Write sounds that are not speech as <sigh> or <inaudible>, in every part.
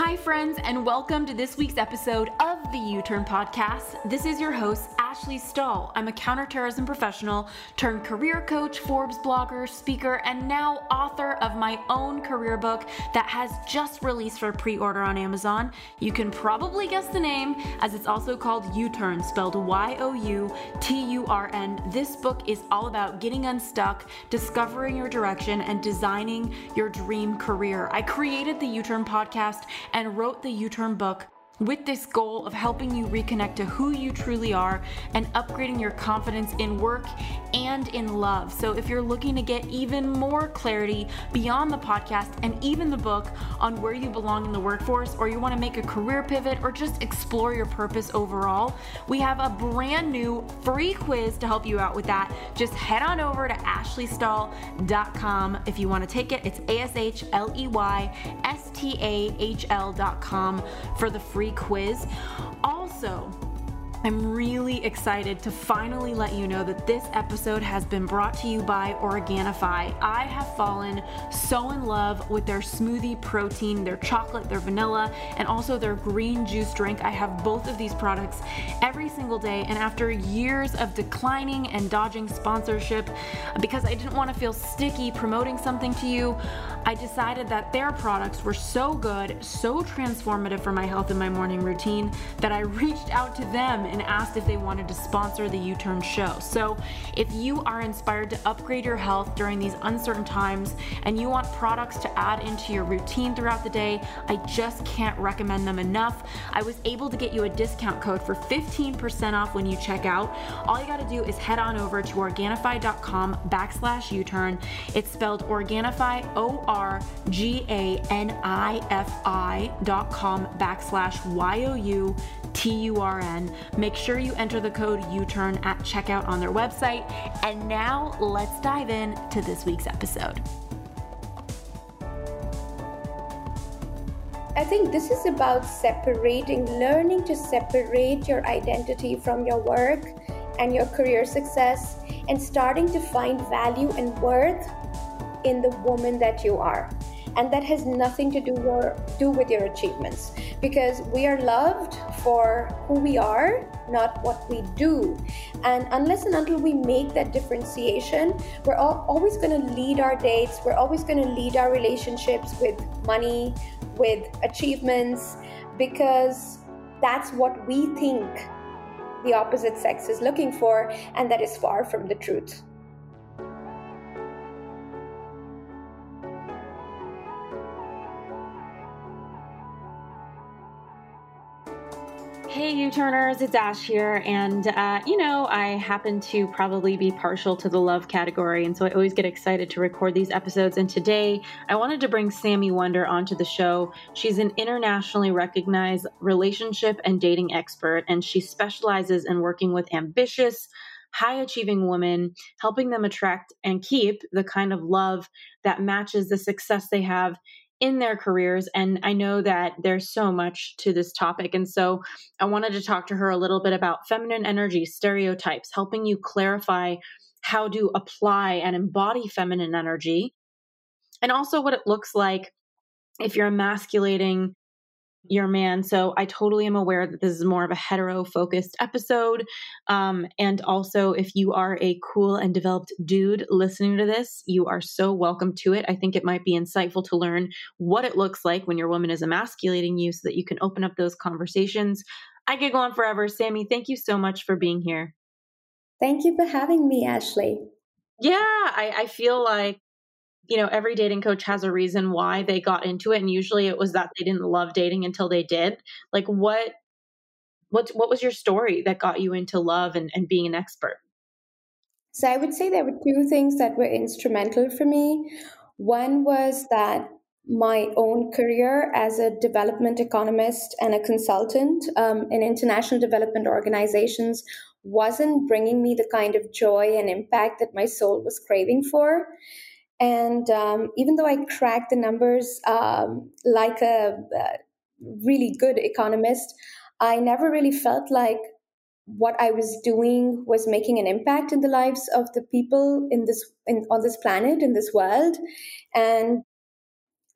Hi, friends, and welcome to this week's episode of the U Turn Podcast. This is your host, Ashley Stahl. I'm a counterterrorism professional turned career coach, Forbes blogger, speaker, and now author of my own career book that has just released for pre order on Amazon. You can probably guess the name, as it's also called U Turn, spelled Y O U T U R N. This book is all about getting unstuck, discovering your direction, and designing your dream career. I created the U Turn Podcast and wrote the U Turn book with this goal of helping you reconnect to who you truly are and upgrading your confidence in work and in love. So, if you're looking to get even more clarity beyond the podcast and even the book on where you belong in the workforce, or you want to make a career pivot or just explore your purpose overall, we have a brand new free quiz to help you out with that. Just head on over to ashleystahl.com if you want to take it. It's A S H L E Y S T A H L.com for the free free quiz. Also, I'm really excited to finally let you know that this episode has been brought to you by Organifi. I have fallen so in love with their smoothie protein, their chocolate, their vanilla, and also their green juice drink. I have both of these products every single day, and after years of declining and dodging sponsorship because I didn't want to feel sticky promoting something to you, I decided that their products were so good, so transformative for my health and my morning routine that I reached out to them and asked if they wanted to sponsor the U Turn show. So, if you are inspired to upgrade your health during these uncertain times and you want products to add into your routine throughout the day, I just can't recommend them enough. I was able to get you a discount code for 15% off when you check out. All you got to do is head on over to Organifi.com backslash U Turn. It's spelled Organifi, O R G A N I F I dot com backslash Y O U T U R N. Make sure you enter the code U Turn at checkout on their website. And now let's dive in to this week's episode. I think this is about separating, learning to separate your identity from your work and your career success, and starting to find value and worth in the woman that you are. And that has nothing to do do with your achievements. Because we are loved for who we are not what we do. And unless and until we make that differentiation we're all, always going to lead our dates. We're always going to lead our relationships with money with achievements. Because that's what we think the opposite sex is looking for and that is far from the truth Hey, U Turners, it's Ash here. And, uh, you know, I happen to probably be partial to the love category. And so I always get excited to record these episodes. And today I wanted to bring Sami Wunder onto the show. She's an internationally recognized relationship and dating expert, and she specializes in working with ambitious, high achieving women, helping them attract and keep the kind of love that matches the success they have in their careers. And I know that there's so much to this topic. And so I wanted to talk to her a little bit about feminine energy, stereotypes, helping you clarify how to apply and embody feminine energy, and also what it looks like if you're emasculating your man. So I totally am aware that this is more of a hetero focused episode. Um, and also, if you are a cool and developed dude listening to this, you are so welcome to it. I think it might be insightful to learn what it looks like when your woman is emasculating you so that you can open up those conversations. I could go on forever. Sami, thank you so much for being here. Thank you for having me, Ashley. Yeah, I, I feel like you know, every dating coach has a reason why they got into it. And usually it was that they didn't love dating until they did. Like what what what was your story that got you into love and, and being an expert? So I would say there were two things that were instrumental for me. One was that my own career as a development economist and a consultant um, in international development organizations wasn't bringing me the kind of joy and impact that my soul was craving for. And um, even though I cracked the numbers um, like a, a really good economist, I never really felt like what I was doing was making an impact in the lives of the people in this in, on this planet in this world, and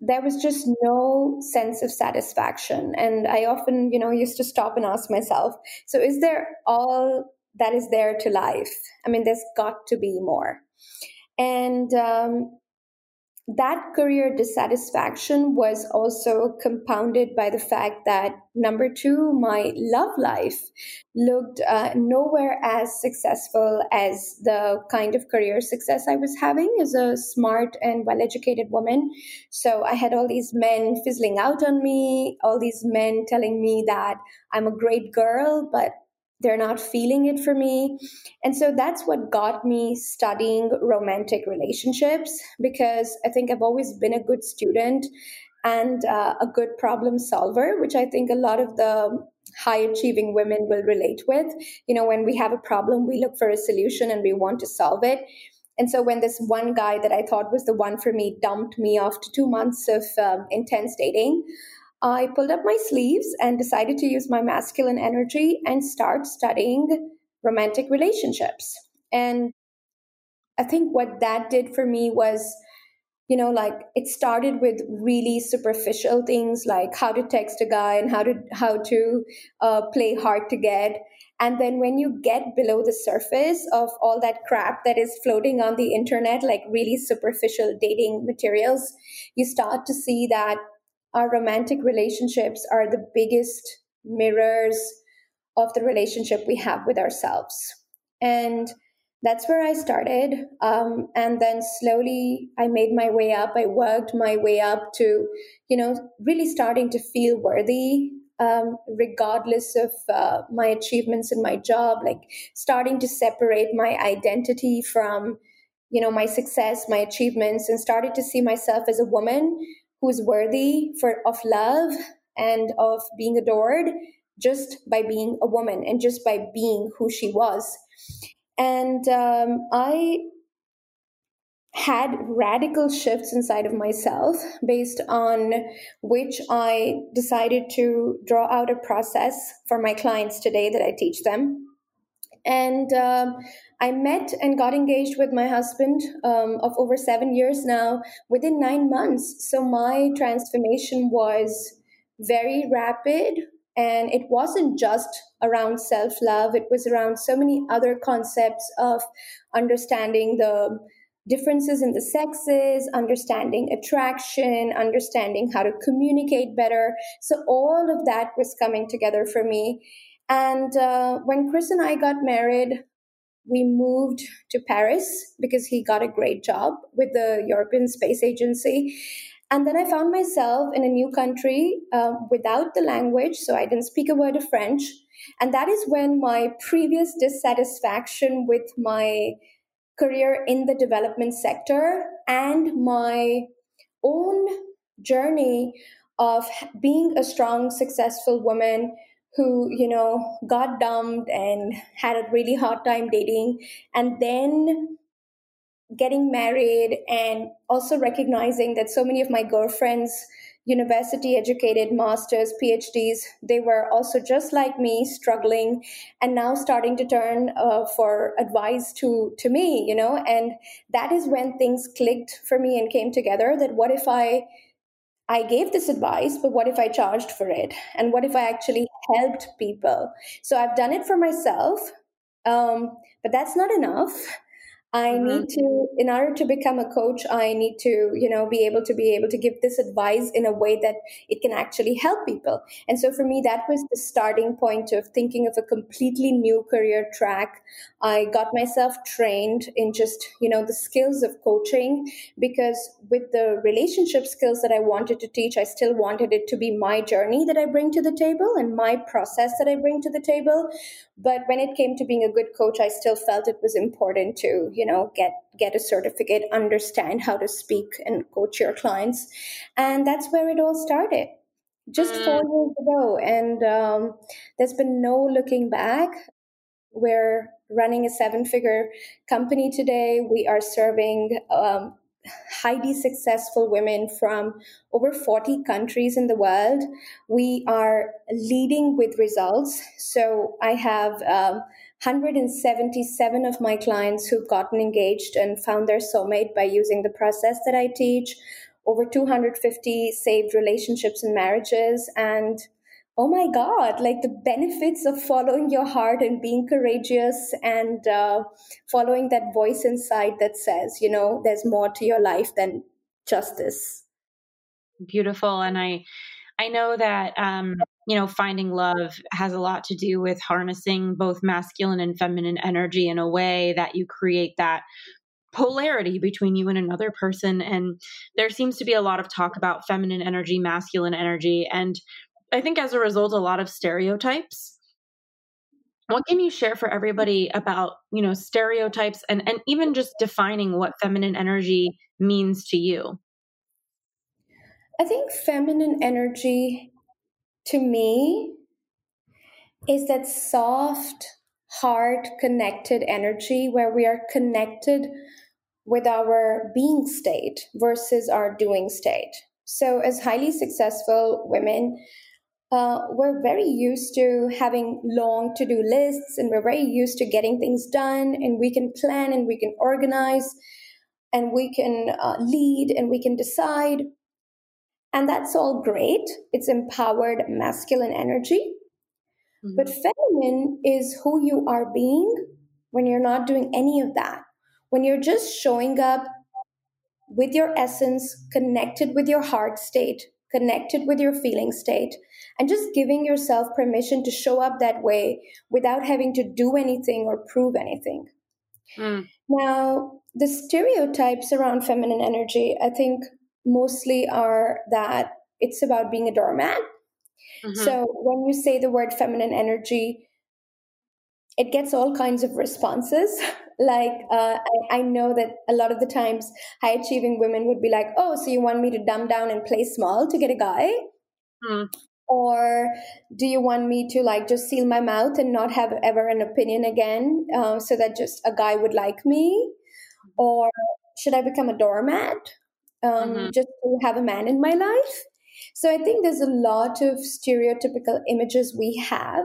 there was just no sense of satisfaction. And I often, you know, used to stop and ask myself, so is there all that is there to life? I mean, there's got to be more. And um, that career dissatisfaction was also compounded by the fact that number two my love life looked uh, nowhere as successful as the kind of career success i was having as a smart and well educated woman. So i had all these men fizzling out on me all these men telling me that i'm a great girl but they're not feeling it for me. And so that's what got me studying romantic relationships because I think I've always been a good student and uh, a good problem solver, which I think a lot of the high achieving women will relate with. You know, when we have a problem, we look for a solution and we want to solve it. And so when this one guy that I thought was the one for me dumped me after two months of um, intense dating, I pulled up my sleeves and decided to use my masculine energy and start studying romantic relationships. And I think what that did for me was, you know, like it started with really superficial things like how to text a guy and how to how to uh, play hard to get. And then when you get below the surface of all that crap that is floating on the internet, like really superficial dating materials, you start to see that our romantic relationships are the biggest mirrors of the relationship we have with ourselves. And that's where I started. Um, and then slowly I made my way up. I worked my way up to, you know, really starting to feel worthy, um, regardless of uh, my achievements in my job, like starting to separate my identity from, you know, my success, my achievements, and started to see myself as a woman who's worthy for of love and of being adored just by being a woman and just by being who she was. And um, I had radical shifts inside of myself based on which I decided to draw out a process for my clients today that I teach them. And um, I met and got engaged with my husband um, of over seven years now within nine months. So my transformation was very rapid. And it wasn't just around self love, it was around so many other concepts of understanding the differences in the sexes, understanding attraction, understanding how to communicate better. So, all of that was coming together for me. And uh, when Chris and I got married, we moved to Paris because he got a great job with the European Space Agency. And then I found myself in a new country uh, without the language, so I didn't speak a word of French. And that is when my previous dissatisfaction with my career in the development sector and my own journey of being a strong, successful woman who you know got dumped and had a really hard time dating and then getting married and also recognizing that so many of my girlfriends university educated masters phds they were also just like me struggling and now starting to turn uh, for advice to to me you know and that is when things clicked for me and came together that what if i I gave this advice, but what if I charged for it? And what if I actually helped people? So I've done it for myself, um, but that's not enough. I mm-hmm. need to, in order to become a coach, I need to, you know, be able to be able to give this advice in a way that it can actually help people. And so for me, that was the starting point of thinking of a completely new career track. I got myself trained in just, you know, the skills of coaching because with the relationship skills that I wanted to teach, I still wanted it to be my journey that I bring to the table and my process that I bring to the table. But when it came to being a good coach, I still felt it was important to, you know, get get a certificate, understand how to speak and coach your clients, and that's where it all started. Just mm. four years ago, and um, there's been no looking back. We're running a seven-figure company today. We are serving um, highly successful women from over 40 countries in the world. We are leading with results. So I have um, 177 of my clients who've gotten engaged and found their soulmate by using the process that I teach. over 250 saved relationships and marriages. And oh my God, like the benefits of following your heart and being courageous and uh, following that voice inside that says, you know, there's more to your life than just this. Beautiful. And I, I know that, um, you know, finding love has a lot to do with harnessing both masculine and feminine energy in a way that you create that polarity between you and another person. And there seems to be a lot of talk about feminine energy, masculine energy. And I think as a result, a lot of stereotypes. What can you share for everybody about, you know, stereotypes and, and even just defining what feminine energy means to you? I think feminine energy to me is that soft, heart connected energy where we are connected with our being state versus our doing state. So, as highly successful women, uh, we're very used to having long to do lists and we're very used to getting things done and we can plan and we can organize and we can uh, lead and we can decide. And that's all great. It's empowered masculine energy. Mm-hmm. But feminine is who you are being when you're not doing any of that. When you're just showing up with your essence, connected with your heart state, connected with your feeling state, and just giving yourself permission to show up that way without having to do anything or prove anything. Mm. Now, the stereotypes around feminine energy, I think mostly are that it's about being a doormat. Mm-hmm. So when you say the word feminine energy, it gets all kinds of responses. <laughs> like uh, I, I, know that a lot of the times high achieving women would be like, "Oh, so you want me to dumb down and play small to get a guy?" Mm or do you want me to like just seal my mouth and not have ever an opinion again uh, so that just a guy would like me or should i become a doormat um, mm-hmm. just to have a man in my life. So i think there's a lot of stereotypical images we have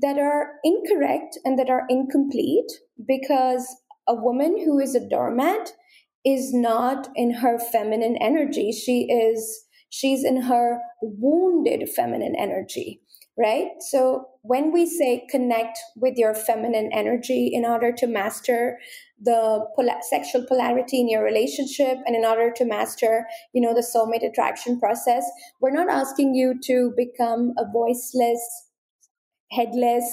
that are incorrect and that are incomplete because a woman who is a doormat is not in her feminine energy. She is she's in her wounded feminine energy right? So when we say connect with your feminine energy in order to master the pol- sexual polarity in your relationship and in order to master you know the soulmate attraction process we're not asking you to become a voiceless headless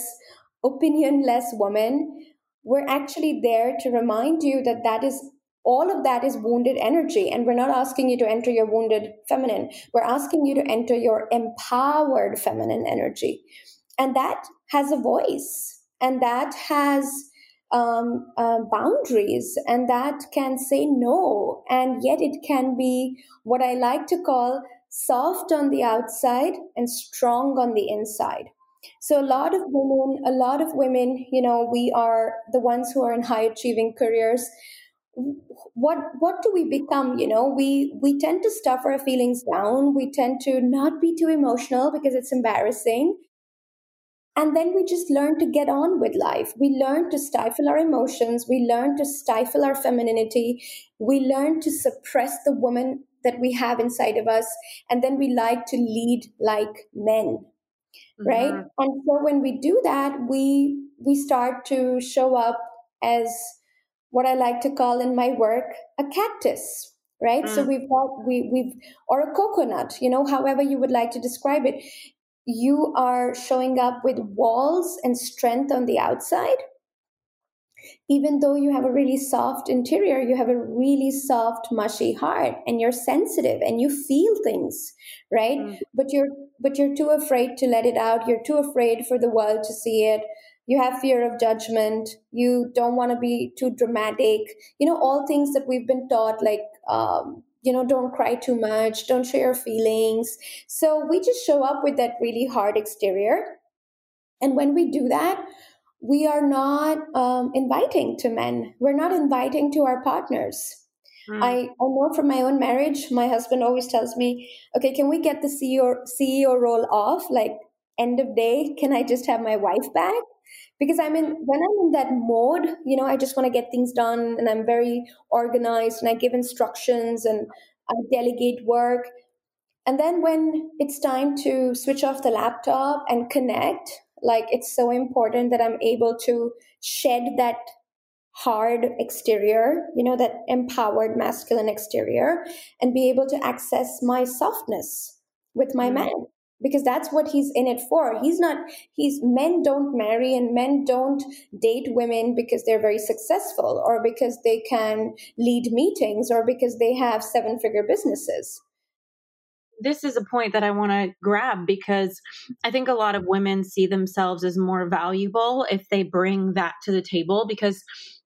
opinionless woman we're actually there to remind you that that is all of that is wounded energy. And we're not asking you to enter your wounded feminine. We're asking you to enter your empowered feminine energy. And that has a voice and that has um, uh, boundaries and that can say no. And yet it can be what I like to call soft on the outside and strong on the inside. So a lot of women, a lot of women, you know, we are the ones who are in high achieving careers what what do we become you know we we tend to stuff our feelings down we tend to not be too emotional because it's embarrassing and then we just learn to get on with life we learn to stifle our emotions we learn to stifle our femininity we learn to suppress the woman that we have inside of us and then we like to lead like men mm-hmm. right and so when we do that we we start to show up as what I like to call in my work a cactus, right? Mm. So we've got we we've or a coconut, you know, however you would like to describe it. You are showing up with walls and strength on the outside. Even though you have a really soft interior, you have a really soft, mushy heart, and you're sensitive and you feel things, right? Mm. But you're but you're too afraid to let it out. You're too afraid for the world to see it you have fear of judgment you don't want to be too dramatic you know all things that we've been taught like um, you know don't cry too much don't show your feelings so we just show up with that really hard exterior and when we do that we are not um, inviting to men we're not inviting to our partners Mm. I, I know from my own marriage, my husband always tells me, okay, can we get the CEO, CEO role off? Like, end of day, can I just have my wife back? Because i'm in when i'm in that mode you know i just want to get things done and i'm very organized and i give instructions and I delegate work. And then when it's time to switch off the laptop and connect, like it's so important that I'm able to shed that hard exterior, you know, that empowered masculine exterior, and be able to access my softness with my mm-hmm. man because that's what he's in it for. He's not, he's men don't marry and men don't date women because they're very successful or because they can lead meetings or because they have seven figure businesses this is a point that I want to grab because I think a lot of women see themselves as more valuable if they bring that to the table because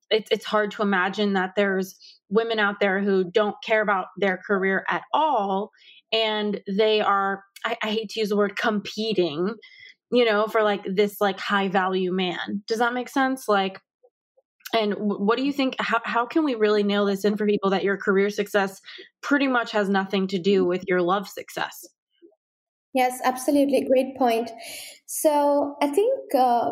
it, it's hard to imagine that there's women out there who don't care about their career at all and they are I, I hate to use the word competing you know for like this like high value man does that make sense like and what do you think? How, how can we really nail this in for people that your career success pretty much has nothing to do with your love success? Yes, absolutely. Great point. So I think, uh,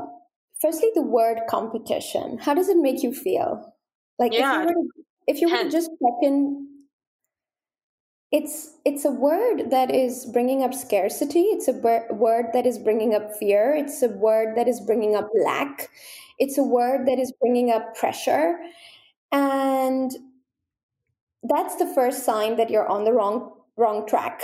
firstly, the word competition, how does it make you feel? Like yeah. if you were to, if you were to just check in it's it's a word that is bringing up scarcity. It's a word that is bringing up fear. It's a word that is bringing up lack. It's a word that is bringing up pressure. And that's the first sign that you're on the wrong wrong track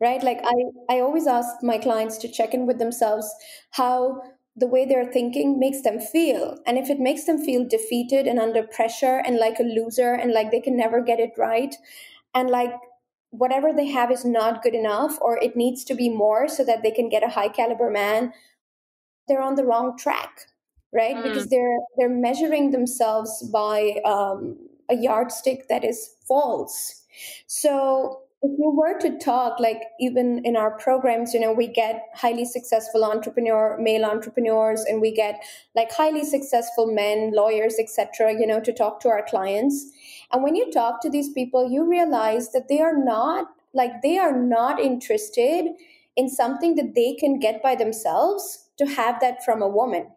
right? Like i i always ask my clients to check in with themselves how the way they're thinking makes them feel. And if it makes them feel defeated and under pressure and like a loser and like they can never get it right and like whatever they have is not good enough or it needs to be more so that they can get a high caliber man they're on the wrong track right? Mm. Because they're they're measuring themselves by um, a yardstick that is false. So if you were to talk like even in our programs you know we get highly successful entrepreneur male entrepreneurs and we get like highly successful men lawyers etc you know to talk to our clients. And when you talk to these people you realize that they are not like they are not interested in something that they can get by themselves to have that from a woman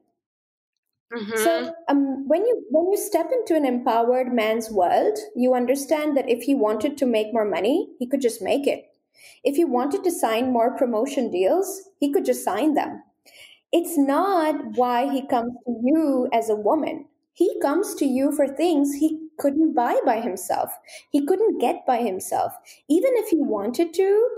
Mm-hmm. So um, when you when you step into an empowered man's world, you understand that if he wanted to make more money, he could just make it. If he wanted to sign more promotion deals, he could just sign them. It's not why he comes to you as a woman. He comes to you for things he couldn't buy by himself. He couldn't get by himself. Even if he wanted to,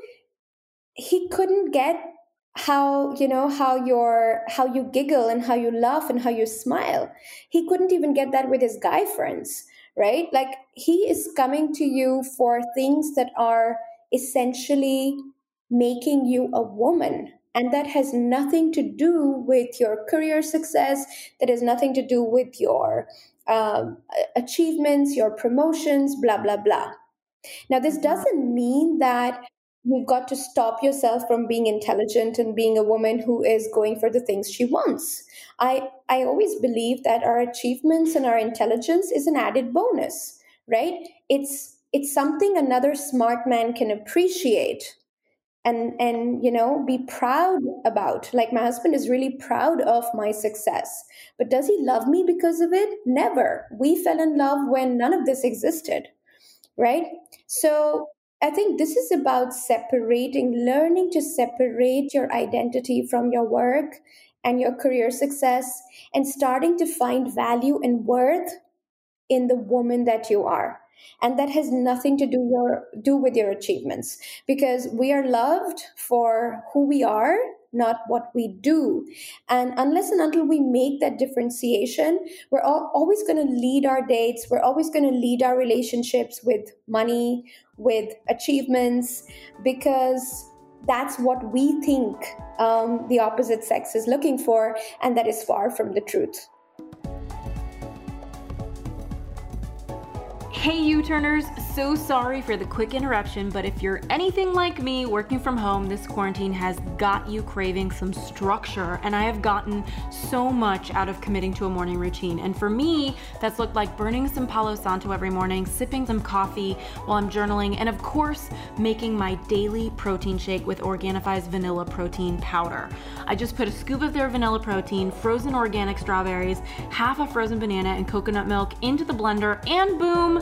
he couldn't get how you know how your how you giggle and how you laugh and how you smile. He couldn't even get that with his guy friends right? Like he is coming to you for things that are essentially making you a woman and that has nothing to do with your career success that has nothing to do with your um, achievements your promotions blah blah blah. Now this mm-hmm. doesn't mean that you've got to stop yourself from being intelligent and being a woman who is going for the things she wants. I i always believe that our achievements and our intelligence is an added bonus right? It's it's something another smart man can appreciate and and you know be proud about. Like my husband is really proud of my success but does he love me because of it? Never. We fell in love when none of this existed right? So I think this is about separating, learning to separate your identity from your work and your career success and starting to find value and worth in the woman that you are. And that has nothing to do your do with your achievements because we are loved for who we are not what we do. And unless and until we make that differentiation, we're all, always going to lead our dates, we're always going to lead our relationships with money, with achievements, because that's what we think um, the opposite sex is looking for, and that is far from the truth. Hey U-turners, so sorry for the quick interruption, but if you're anything like me working from home, this quarantine has got you craving some structure, and I have gotten so much out of committing to a morning routine. And for me, that's looked like burning some Palo Santo every morning, sipping some coffee while I'm journaling, and of course, making my daily protein shake with Organifi's vanilla protein powder. I just put a scoop of their vanilla protein, frozen organic strawberries, half a frozen banana, and coconut milk into the blender, and boom,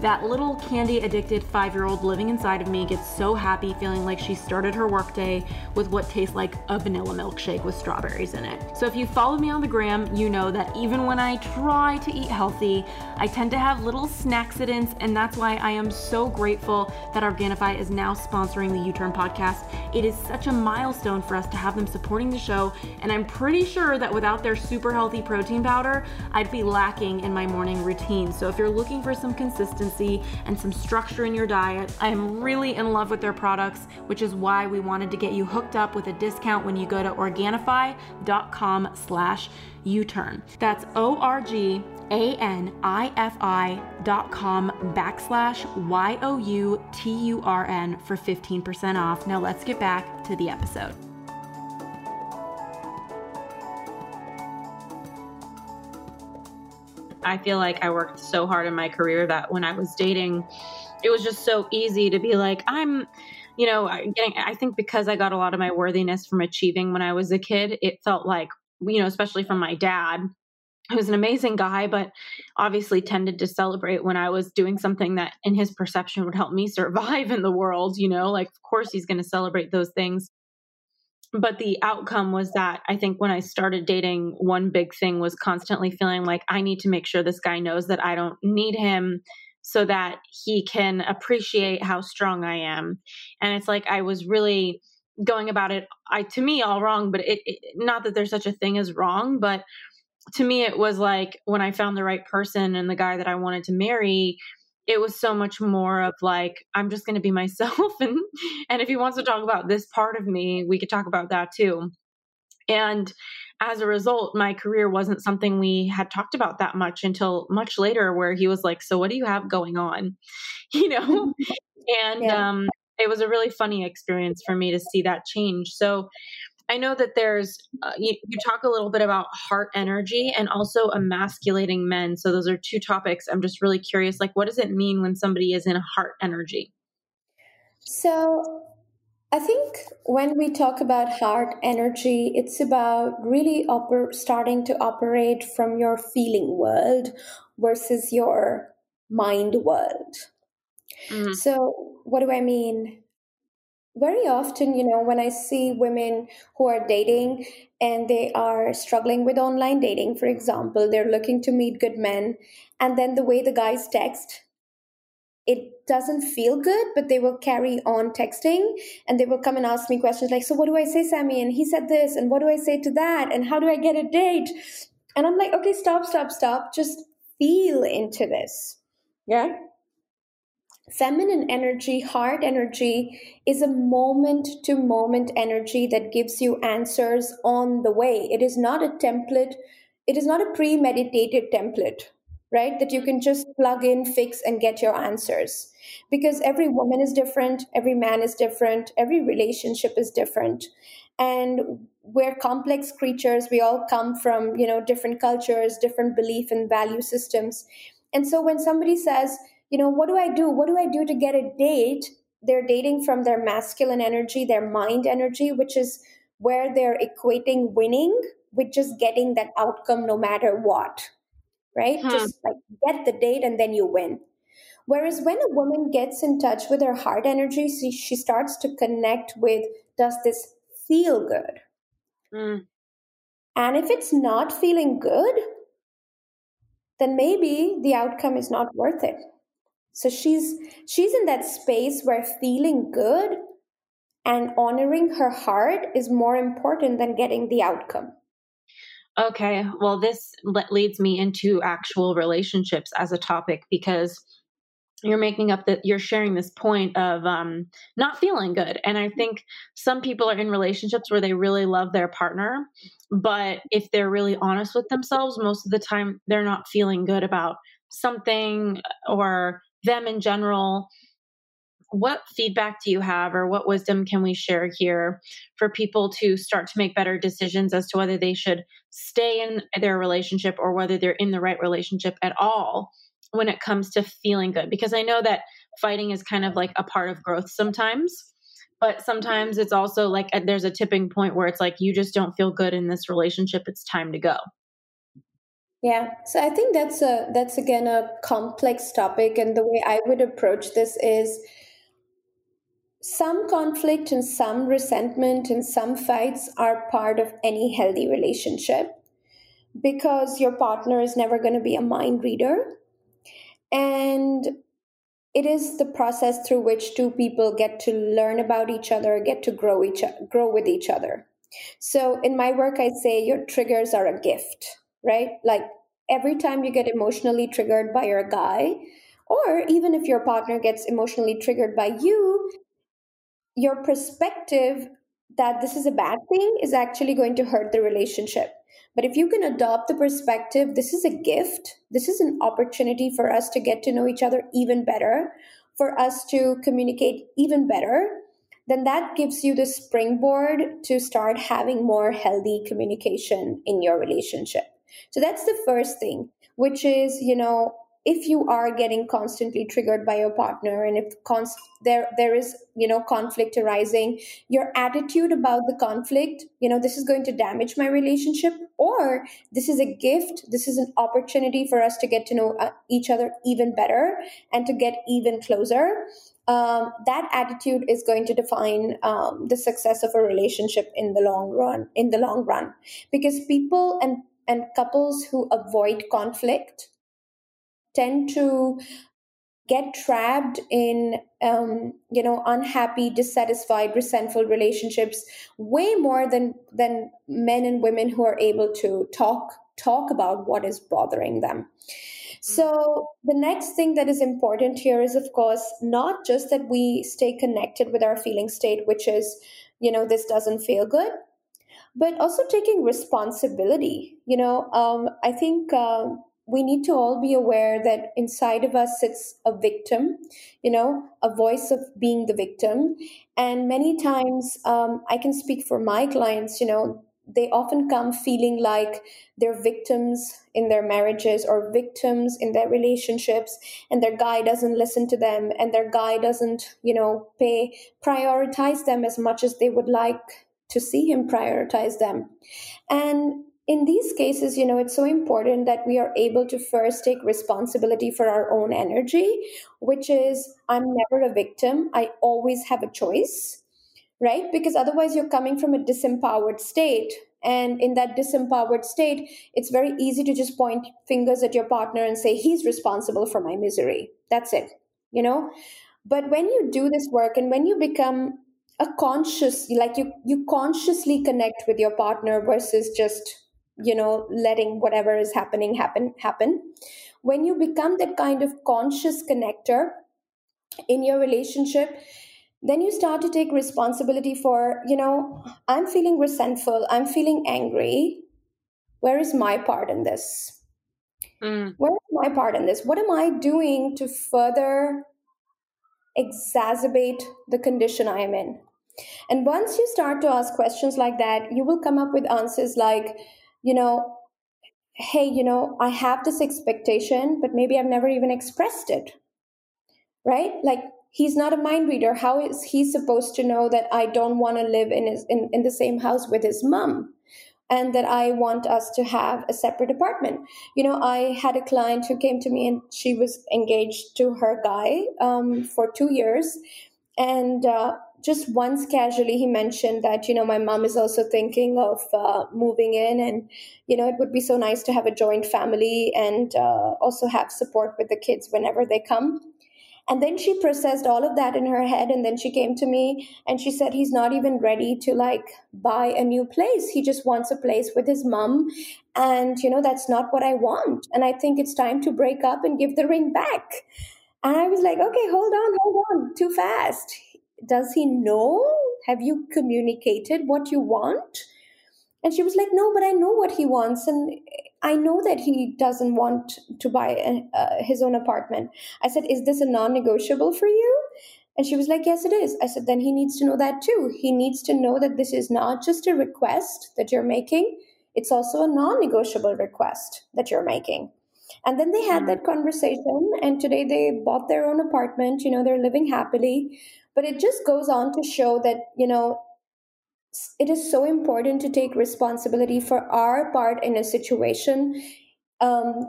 that little candy addicted five year old living inside of me gets so happy feeling like she started her workday with what tastes like a vanilla milkshake with strawberries in it. So if you follow me on the gram, you know that even when I try to eat healthy, I tend to have little snacksidents, and that's why I am so grateful that Organifi is now sponsoring the U Turn podcast. It is such a milestone for us to have them supporting the show, and I'm pretty sure that without their super healthy protein powder, I'd be lacking in my morning routine. So if you're looking for some consistency and some structure in your diet, I am really in love with their products, which is why we wanted to get you hooked up with a discount when you go to Organifi.com slash U-turn. That's O-R-G a-N-I-F-I dot com backslash Y-O-U-T-U-R-N for 15% off. Now let's get back to the episode. I feel like I worked so hard in my career that when I was dating, it was just so easy to be like, I'm, you know, getting, I think because I got a lot of my worthiness from achieving when I was a kid, it felt like, you know, especially from my dad, who's an amazing guy, but obviously tended to celebrate when I was doing something that in his perception would help me <laughs> survive in the world, you know, like, of course, he's going to celebrate those things. But the outcome was that I think when I started dating, one big thing was constantly feeling like I need to make sure this guy knows that I don't need him so that he can appreciate how strong I am. And it's like I was really going about it I to me all wrong, but it, it not that there's such a thing as wrong, but to me it was like when i found the right person and the guy that i wanted to marry it was so much more of like i'm just going to be <laughs> myself and and if he wants to talk about this part of me we could talk about that too. And as a result my career wasn't something we had talked about that much until much later where he was like so what do you have going on? <laughs> You know? <laughs> And yeah. um it was a really funny experience for me to see that change. So I know that there's, uh, you, you, talk a little bit about heart energy and also emasculating men. So those are two topics. I'm just really curious, like, what does it mean when somebody is in heart energy? So I think when we talk about heart energy, it's about really oper- starting to operate from your feeling world versus your mind world. Mm-hmm. So, what do I mean? Very often, you know, when I see women who are dating and they are struggling with online dating, for example, they're looking to meet good men, and then the way the guys text, it doesn't feel good, but they will carry on texting and they will come and ask me questions like, So, what do I say, Sami? And he said this, and what do I say to that? And how do I get a date? And I'm like, Okay, stop, stop, stop. Just feel into this. Yeah feminine energy, heart energy, is a moment to moment energy that gives you answers on the way. It is not a template, it is not a premeditated template, right? That you can mm-hmm. just plug in, fix, and get your answers. Because every woman is different, every man is different, every relationship is different. And we're complex creatures. We all come from, you know, different cultures, different belief and value systems. And so when somebody says, you know, what do I do? What do I do to get a date? They're dating from their masculine energy, their mind energy, which is where they're equating winning with just getting that outcome no matter what, right? Hmm. Just like get the date and then you win. Whereas when a woman gets in touch with her heart energy, she, she starts to connect with does this feel good? Mm. And if it's not feeling good, then maybe the outcome is not worth it. So she's she's in that space where feeling good and honoring her heart is more important than getting the outcome. Okay, well this leads me into actual relationships as a topic because you're making up that you're sharing this point of um, not feeling good and i think some people are in relationships where they really love their partner but if they're really honest with themselves most of the time they're not feeling good about something or them in general. What feedback do you have or what wisdom can we share here for people to start to make better decisions as to whether they should stay in their relationship or whether they're in the right relationship at all when it comes to feeling good? Because i know that fighting is kind of like a part of growth sometimes but sometimes it's also like uh, there's a tipping point where it's like you just don't feel good in this relationship. It's time to go Yeah, so I think that's a that's again a complex topic, and the way I would approach this is some conflict and some resentment and some fights are part of any healthy relationship because your partner is never going to be a mind reader, and it is the process through which two people get to learn about each other, get to grow each grow with each other. So in my work, I say your triggers are a gift right? Like every time you get emotionally triggered by your guy, or even if your partner gets emotionally triggered by you, your perspective that this is a bad thing is actually going to hurt the relationship. But if you can adopt the perspective, this is a gift, this is an opportunity for us to get to know each other even better, for us to communicate even better, then that gives you the springboard to start having more healthy communication in your relationship. So that's the first thing, which is, you know, if you are getting constantly triggered by your partner and if const- there there is you know conflict arising your attitude about the conflict you know this is going to damage my relationship or this is a gift this is an opportunity for us to get to know uh, each other even better and to get even closer um, that attitude is going to define um, the success of a relationship in the long run in the long run. Because people and and couples who avoid conflict tend to get trapped in um, you know unhappy dissatisfied resentful relationships way more than than men and women who are able to talk talk about what is bothering them. So the next thing that is important here is of course not just that we stay connected with our feeling state which is you know this doesn't feel good but also taking responsibility. You know, um, I think uh, we need to all be aware that inside of us sits a victim, you know, a voice of being the victim. And many times, um, I can speak for my clients, you know, they often come feeling like they're victims in their marriages or victims in their relationships and their guy doesn't listen to them and their guy doesn't you know pay prioritize them as much as they would like to see him prioritize them. And in these cases, you know, it's so important that we are able to first take responsibility for our own energy, which is I'm never a victim. I always have a choice, right? Because otherwise, you're coming from a disempowered state. And in that disempowered state, it's very easy to just point fingers at your partner and say, he's responsible for my misery. That's it, you know? But when you do this work and when you become a conscious like you you consciously connect with your partner versus just you know letting whatever is happening happen happen. When you become that kind of conscious connector in your relationship then you start to take responsibility for you know i'm feeling resentful i'm feeling angry. Where is my part in this? Mm. where is my part in this? What am i doing to further exacerbate the condition i am in and once you start to ask questions like that, you will come up with answers like, you know, hey, you know, I have this expectation, but maybe I've never even expressed it. Right? Like, he's not a mind reader. How is he supposed to know that I don't want to live in, his, in, in the same house with his mom? and that I want us to have a separate apartment. You know, I had a client who came to me and she was engaged to her guy um, for two years. And uh, just once casually he mentioned that you know my mom is also thinking of uh, moving in and you know it would be so nice to have a joint family and uh, also have support with the kids whenever they come. And then she processed all of that in her head and then she came to me and she said he's not even ready to like buy a new place. He just wants a place with his mom and you know that's not what i want. And i think it's time to break up and give the ring back. And I was like, okay, hold on, hold on, too fast does he know? Have you communicated what you want? And she was like, No, but I know what he wants. And I know that he doesn't want to buy a, uh, his own apartment. I said, Is this a non negotiable for you? And she was like, Yes, it is. I said, Then he needs to know that too. He needs to know that this is not just a request that you're making, it's also a non negotiable request that you're making. And then they had mm-hmm. that conversation, and today they bought their own apartment. You know, they're living happily. But it just goes on to show that, you know, it is so important to take responsibility for our part in a situation um,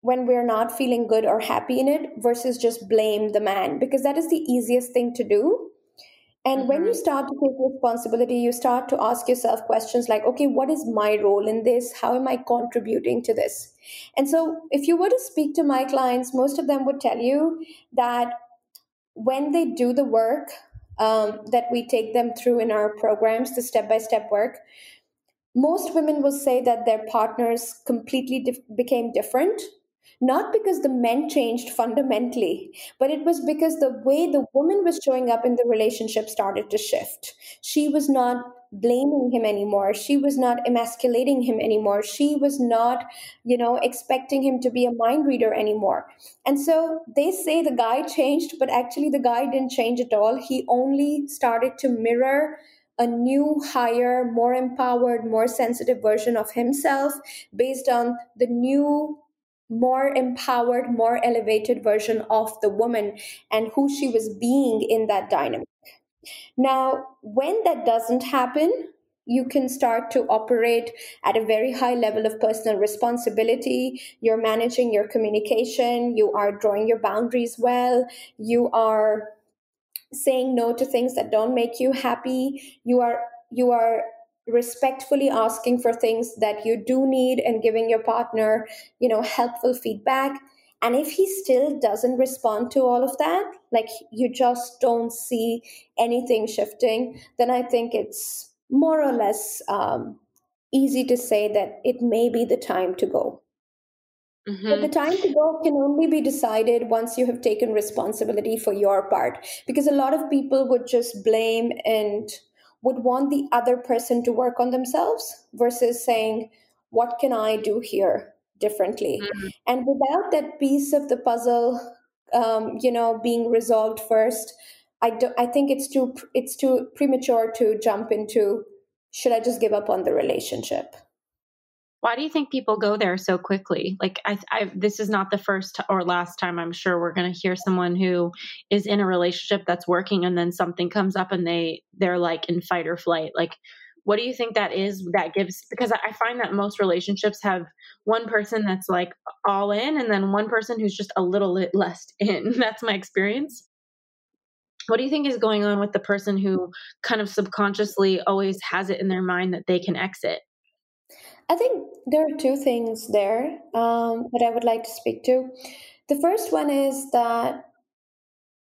when we're not feeling good or happy in it versus just blame the man because that is the easiest thing to do and mm-hmm. when you mm-hmm. start to take responsibility, you start to ask yourself questions like, okay, what is my role in this? How am I contributing to this? And so, if you were to speak to my clients, most of them would tell you that when they do the work um, that we take them through in our programs, the step by step work, most women will say that their partners completely became different not because the men changed fundamentally, but it was because the way the woman was showing up in the relationship started to shift. She was not blaming him anymore. She was not emasculating him anymore. She was not, you know, expecting him to be a mind reader anymore. And so they say the guy changed, but actually the guy didn't change at all. He only started to mirror a new, higher, more empowered, more sensitive version of himself based on the new more empowered, more elevated version of the woman and who she was being in that dynamic. Now, when that doesn't happen, you can start to operate at a very high level of personal responsibility. You're managing your communication, you are drawing your boundaries well, you are saying no to things that don't make you happy, you are you are respectfully asking for things that you do need and giving your partner you know helpful feedback. And if he still doesn't respond to all of that like you just don't see anything shifting then i think it's more or less um, easy to say that it may be the time to go Mm-hmm. But the time to go can only be decided once you have taken responsibility for your part. Because a lot of people would just blame and would want the other person to work on themselves versus saying, What can I do here differently? Mm-hmm. And without that piece of the puzzle, um, you know, being resolved first, I, do, I think it's too it's too premature to jump into should I just give up on the relationship? Why do you think people go there so quickly? Like, I, I this is not the first or last time I'm sure we're going to hear someone who is in a relationship that's working, and then something comes up, and they they're like in fight or flight. Like, what do you think that is that gives? Because I find that most relationships have one person that's like all in, and then one person who's just a little less <laughs> in. That's my experience what do you think is going on with the person who kind of subconsciously always has it in their mind that they can exit I think there are two things there um, that I would like to speak to. The first one is that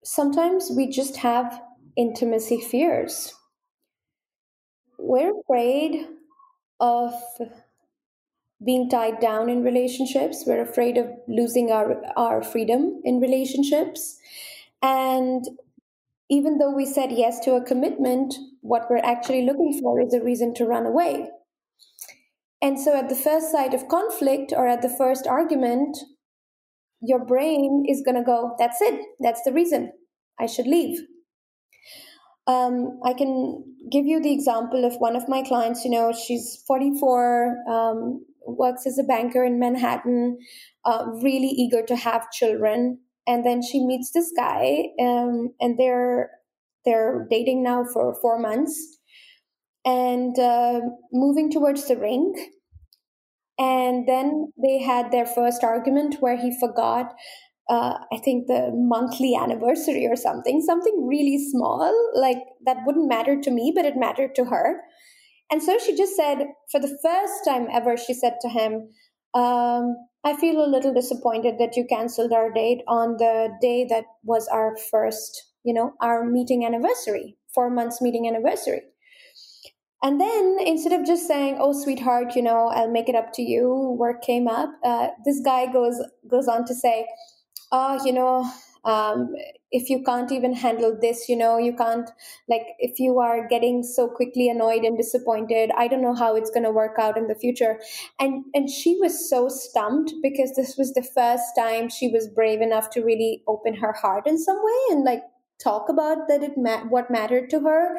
sometimes we just have intimacy fears. We're afraid of being tied down in relationships. We're afraid of losing our, our freedom in relationships. And even though we said yes to a commitment, what we're actually looking for is a reason to run away. And so at the first sight of conflict or at the first argument, your brain is going to go, that's it. That's the reason I should leave. Um, I can give you the example of one of my clients. You know, she's 44, um, works as a banker in Manhattan, uh, really eager to have children. And then she meets this guy, um, and they're they're dating now for four months and uh, moving towards the ring. And then they had their first argument where he forgot, uh, I think, the monthly anniversary or something, something really small, like that wouldn't matter to me, but it mattered to her. And so she just said, for the first time ever, she said to him, um, I feel a little disappointed that you canceled our date on the day that was our first, you know, our meeting anniversary, four months meeting anniversary. And then instead of just saying, "Oh, sweetheart, you know, I'll make it up to you," work came up. Uh, this guy goes goes on to say, "Oh, you know, um, if you can't even handle this, you know, you can't like if you are getting so quickly annoyed and disappointed, I don't know how it's going to work out in the future." And and she was so stumped because this was the first time she was brave enough to really open her heart in some way and like talk about that it ma- what mattered to her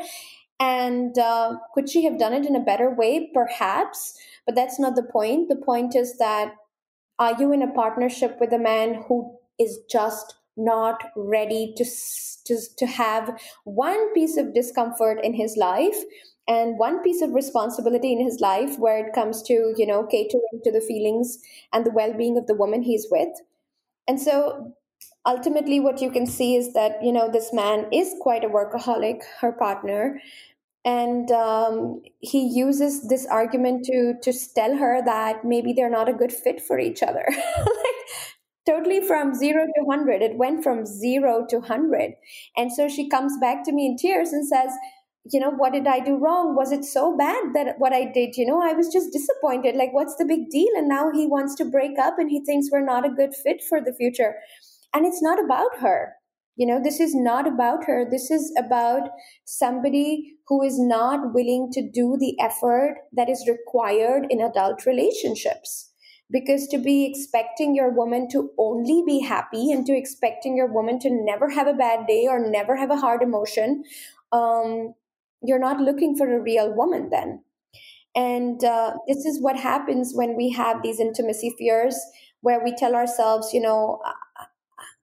and uh, could she have done it in a better way? Perhaps, but that's not the point. The point is that are you in a partnership with a man who is just not ready to, to, to have one piece of discomfort in his life and one piece of responsibility in his life where it comes to you know catering to the feelings and the well-being of the woman he's with. And so ultimately what you can see is that you know this man is quite a workaholic her partner and um, he uses this argument to to tell her that maybe they're not a good fit for each other <laughs> totally from zero to 100 it went from zero to 100 and so she comes back to me in tears and says you know what did i do wrong? Was it so bad that what i did? You know i was just disappointed. Like what's the big deal? And now he wants to break up and he thinks we're not a good fit for the future. And it's not about her. You know this is not about her. This is about somebody who is not willing to do the effort that is required in adult relationships because to be expecting your woman to only be happy and to expecting your woman to never have a bad day or never have a hard emotion um, you're not looking for a real woman then and uh, this is what happens when we have these intimacy fears where we tell ourselves you know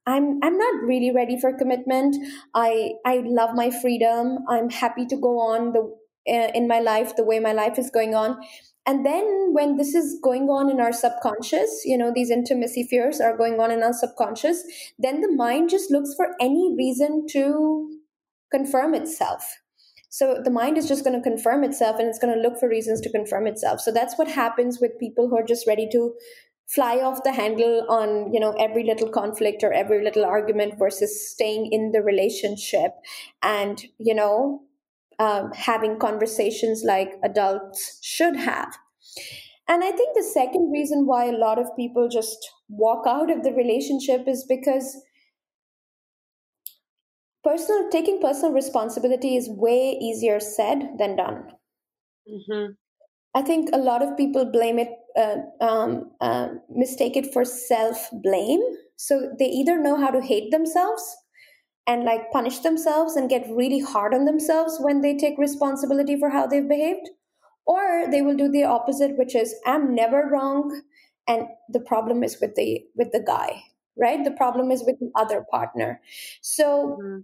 I'm I'm not really ready for commitment. I I love my freedom. I'm happy to go on the uh, in my life the way my life is going on. And then when this is going on in our subconscious, you know, these intimacy fears are going on in our subconscious, then the mind just looks for any reason to confirm itself. So the mind is just going to confirm itself and it's going to look for reasons to confirm itself. So that's what happens with people who are just ready to fly off the handle on you know every little conflict or every little argument versus staying in the relationship and you know um, having conversations like adults should have and i think the second reason why a lot of people just walk out of the relationship is because personal taking personal responsibility is way easier said than done mm-hmm. I think a lot of people blame it, uh, um, uh, mistake it for self blame. So they either know how to hate themselves and like punish themselves and get really hard on themselves when they take responsibility for how they've behaved, or they will do the opposite, which is I'm never wrong, and the problem is with the with the guy, right? The problem is with the other partner. So. Mm-hmm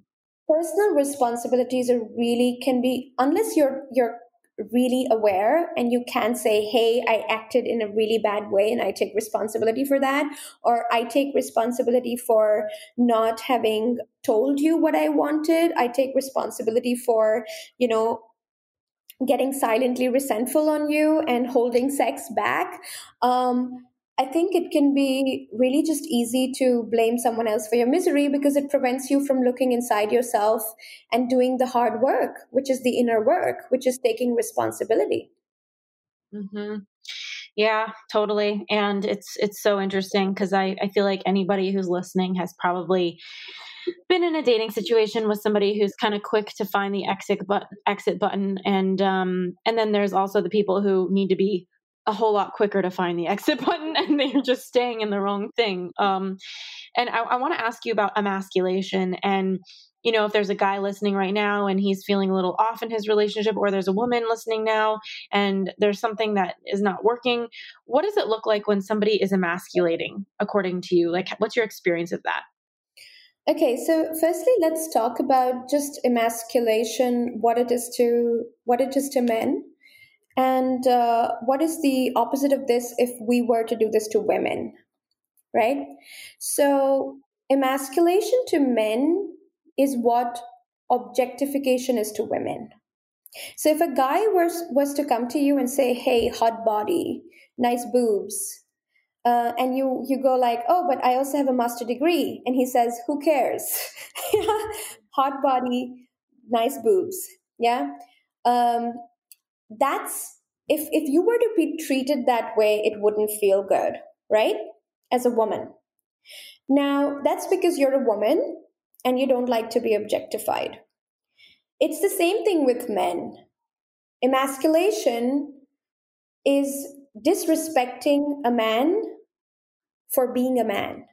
personal responsibilities are really can be unless you're you're really aware and you can say hey i acted in a really bad way and i take responsibility for that or i take responsibility for not having told you what i wanted. I take responsibility for you know getting silently resentful on you and holding sex back. Um, I think it can be really just easy to blame someone else for your misery because it prevents you from looking inside yourself and doing the hard work, which is the inner work, which is taking responsibility. Mm-hmm. Yeah, totally. And it's it's so interesting because I, I feel like anybody who's listening has probably been in a dating situation with somebody who's kind of quick to find the exit but exit button and um and then there's also the people who need to be a whole lot quicker to find the exit <laughs> button and they're just staying in the wrong thing. Um, and I, I want to ask you about emasculation and you know if there's a guy listening right now and he's feeling a little off in his relationship or there's a woman listening now and there's something that is not working what does it look like when somebody is emasculating according to you? Like what's your experience of that? Okay so firstly let's talk about just emasculation what it is to what it is to men and uh, what is the opposite of this if we were to do this to women? Right? So, emasculation to men is what objectification is to women. So, if a guy was, was to come to you and say, Hey, hot body, nice boobs, uh, and you you go like oh but i also have a master degree and he says who cares <laughs> hot body nice boobs yeah um, that's if if you were to be treated that way it wouldn't feel good right? As a woman. Now that's because you're a woman and you don't like to be objectified. It's the same thing with men. Emasculation is disrespecting a man for being a man.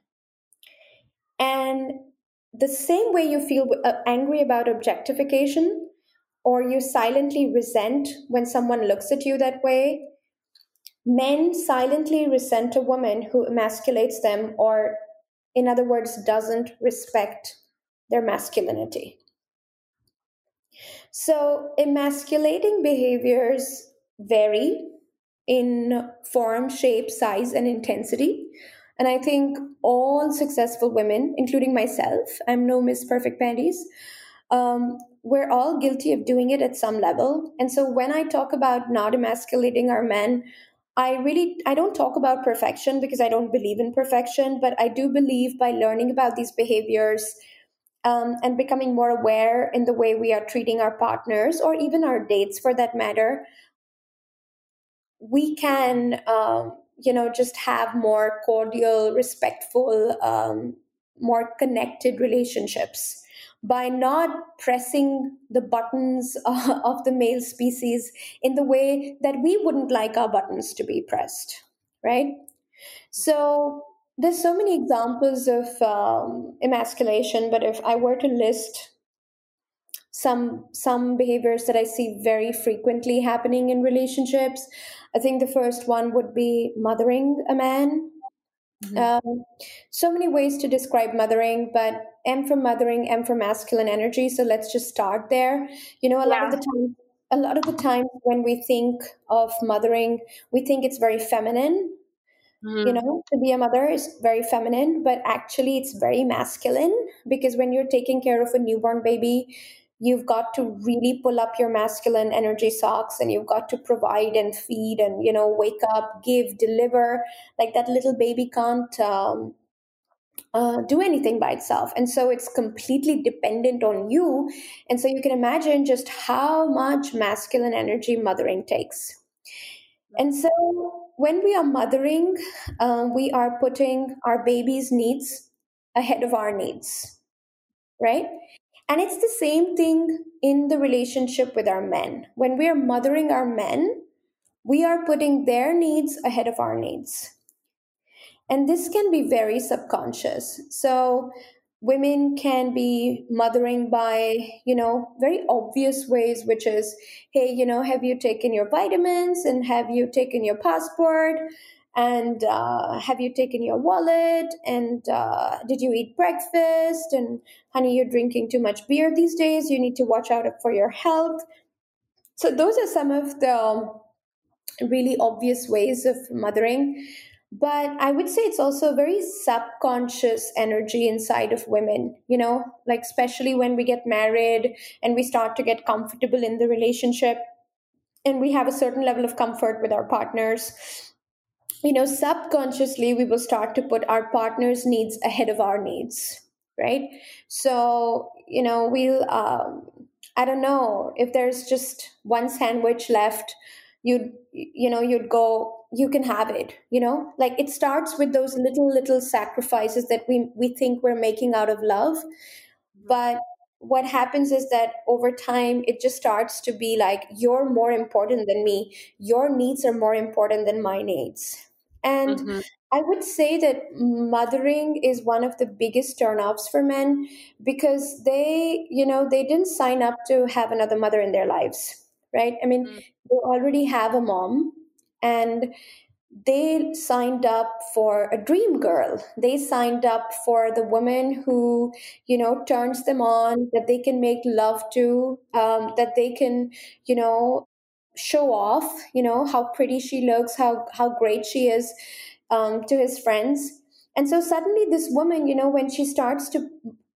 And the same way you feel uh, angry about objectification or you silently resent when someone looks at you that way, men silently resent a woman who emasculates them or, in other words, doesn't respect their masculinity. So, emasculating behaviors vary in form, shape, size, and intensity. And I think all successful women, including myself, I'm no Miss Perfect Panties, um, we're all guilty of doing it at some level. And so when I talk about not emasculating our men, I really I don't talk about perfection because I don't believe in perfection, but I do believe by learning about these behaviors um, and becoming more aware in the way we are treating our partners or even our dates for that matter, we can um, you know just have more cordial, respectful, um, more connected relationships by not pressing the buttons <laughs> uh, of the male species in the way that we wouldn't like our buttons to be pressed, right? So there's so many examples of um, emasculation, but if I were to list some some behaviors that I see very frequently happening in relationships, I think the first one would be mothering a man Mm-hmm. Um, so many ways to describe mothering, but M for mothering, M for masculine energy. So let's just start there. You know, a yeah. lot of the time, a lot of the time when we think of mothering, we think it's very feminine. Mm-hmm. You know, to be a mother is very feminine, but actually it's very masculine because when you're taking care of a newborn baby, you've got to really pull up your masculine energy socks and you've got to provide and feed and you know wake up give deliver. Like that little baby can't um, uh, do anything by itself. And so it's completely dependent on you. And so you can imagine just how much masculine energy mothering takes. And so when we are mothering um, we are putting our baby's needs ahead of our needs right and it's the same thing in the relationship with our men. When we are mothering our men, we are putting their needs ahead of our needs. And this can be very subconscious. So women can be mothering by, you know, very obvious ways, which is, hey, you know, have you taken your vitamins and have you taken your passport? And uh, have you taken your wallet? And uh, did you eat breakfast? And honey you're drinking too much beer these days. You need to watch out for your health. So those are some of the really obvious ways of mothering. But i would say it's also a very subconscious energy inside of women you know? Like especially when we get married and we start to get comfortable in the relationship and we have a certain level of comfort with our partners you know, subconsciously, we will start to put our partner's needs ahead of our needs, right? So, you know, we'll, um, I don't know, if there's just one sandwich left, you'd, you know, you'd go, you can have it, you know? Like it starts with those little, little sacrifices that we, we think we're making out of love. But what happens is that over time it just starts to be like you're more important than me your needs are more important than my needs and mm-hmm. I would say that mothering is one of the biggest turnoffs for men because they, you know, they didn't sign up to have another mother in their lives, right? I mean, mm-hmm. they already have a mom and they signed up for a dream girl. They signed up for the woman who, you know, turns them on, that they can make love to, um, that they can, you know, show off you know how pretty she looks how how great she is um, to his friends. And so suddenly this woman you know when she starts to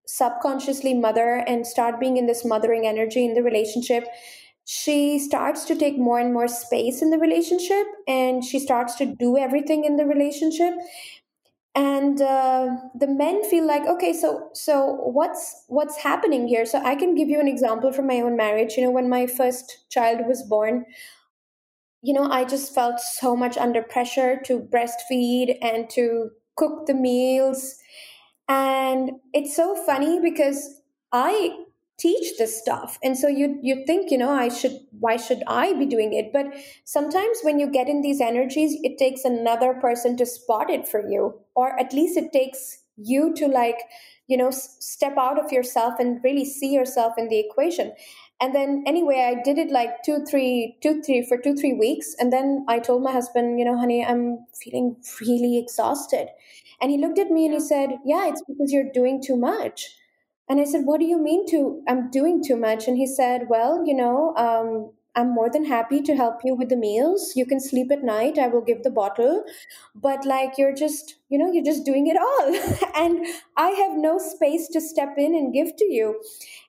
subconsciously mother and start being in this mothering energy in the relationship she starts to take more and more space in the relationship and she starts to do everything in the relationship and uh, the men feel like okay so so what's what's happening here? So i can give you an example from my own marriage. You know when my first child was born you know i just felt so much under pressure to breastfeed and to cook the meals. And it's so funny because i teach this stuff. And so you you think you know i should why should i be doing it? But sometimes when you get in these energies it takes another person to spot it for you or at least it takes you to like you know s- step out of yourself and really see yourself in the equation. And then anyway i did it like two three two three for two three weeks. And then i told my husband you know honey i'm feeling really exhausted. And he looked at me and he said yeah it's because you're doing too much and I said, What do you mean to I'm doing too much? And he said, Well, you know, um, I'm more than happy to help you with the meals. You can sleep at night. I will give the bottle. But like you're just, you know, you're just doing it all. <laughs> and I have no space to step in and give to you.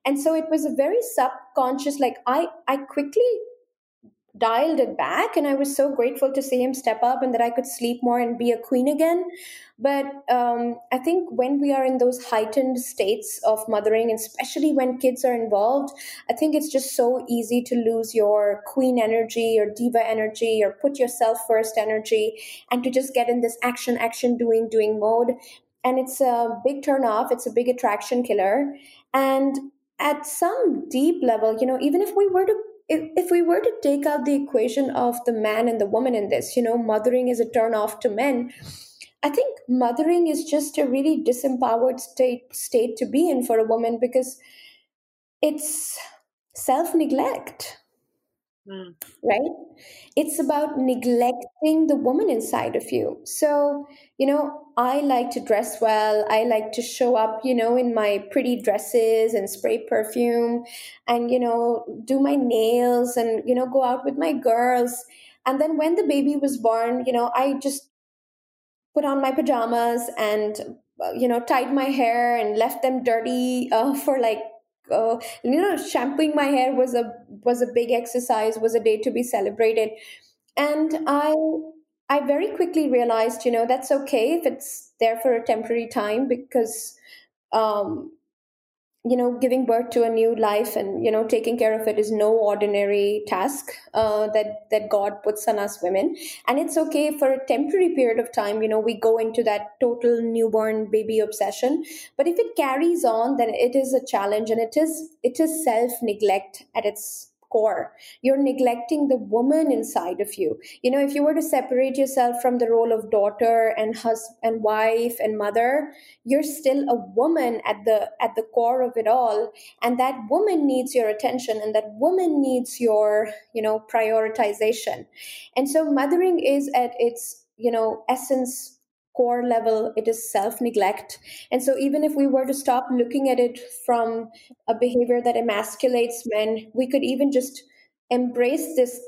And so it was a very subconscious, like I I quickly dialed it back and i was so grateful to see him step up and that i could sleep more and be a queen again. But um, i think when we are in those heightened states of mothering especially when kids are involved i think it's just so easy to lose your queen energy or diva energy or put yourself first energy and to just get in this action action doing doing mode. And it's a big turn off it's a big attraction killer. And at some deep level you know even if we were to if, if we were to take out the equation of the man and the woman in this, you know, mothering is a turn off to men. I think mothering is just a really disempowered state state to be in for a woman because it's self neglect. Mm. Right? It's about neglecting the woman inside of you. So, you know, I like to dress well. I like to show up, you know, in my pretty dresses and spray perfume and, you know, do my nails and, you know, go out with my girls. And then when the baby was born, you know, I just put on my pajamas and, uh, you know, tied my hair and left them dirty uh, <laughs> for like uh, you know shampooing my hair was a was a big exercise was a day to be celebrated. And i i very quickly realized you know that's okay if it's there for a temporary time because um you know giving birth to a new life and you know taking care of it is no ordinary task uh, that that god puts on us women. And it's okay for a temporary period of time you know we go into that total newborn baby obsession. But if it carries on then it is a challenge and it is it is self neglect at its core. You're neglecting the woman inside of you. You know, if you were to separate yourself from the role of daughter and husband and wife and mother, you're still a woman at the at the core of it all. And that woman needs your attention and that woman needs your, you know, prioritization. And so mothering is at its, you know, essence core level it is self neglect and so even if we were to stop looking at it from a behavior that emasculates men we could even just embrace this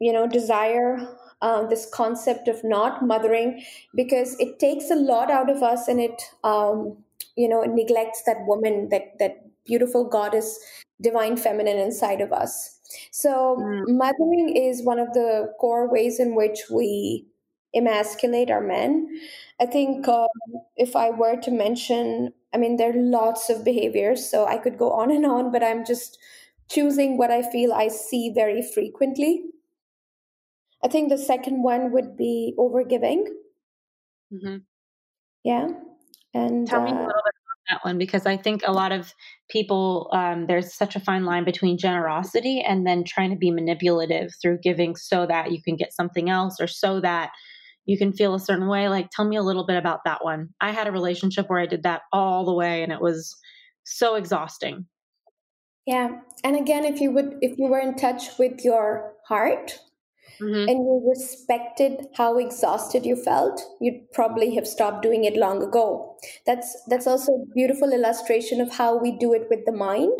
you know desire uh, this concept of not mothering because it takes a lot out of us and it um, you know it neglects that woman that that beautiful goddess divine feminine inside of us so mm. mothering is one of the core ways in which we emasculate our men. I think um, if I were to mention, I mean, there are lots of behaviors, so I could go on and on, but I'm just choosing what I feel I see very frequently. I think the second one would be overgiving. Mm-hmm. Yeah. And tell me uh, a little bit about that one because I think a lot of people, um, there's such a fine line between generosity and then trying to be manipulative through giving so that you can get something else or so that you can feel a certain way. Like, tell me a little bit about that one. I had a relationship where I did that all the way and it was so exhausting. Yeah. And again, if you would, if you were in touch with your heart, Mm-hmm. and you respected how exhausted you felt you'd probably have stopped doing it long ago that's that's also a beautiful illustration of how we do it with the mind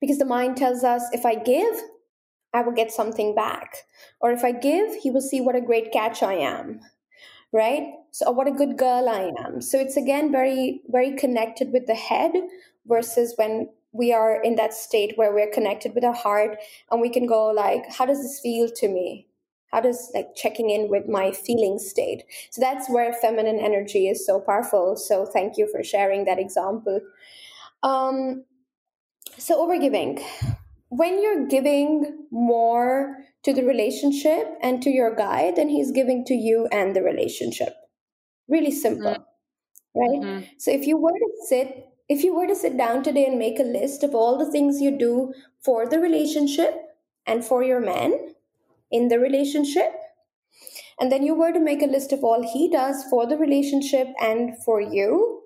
because the mind tells us if i give I will get something back. Or if I give, he will see what a great catch I am. Right? So, what a good girl I am. So, it's again very, very connected with the head versus when we are in that state where we're connected with our heart and we can go, like, how does this feel to me? How does like checking in with my feeling state? So, that's where feminine energy is so powerful. So, thank you for sharing that example. Um, so, overgiving when you're giving more to the relationship and to your guy then he's giving to you and the relationship really simple mm-hmm. right mm-hmm. so if you were to sit if you were to sit down today and make a list of all the things you do for the relationship and for your man in the relationship and then you were to make a list of all he does for the relationship and for you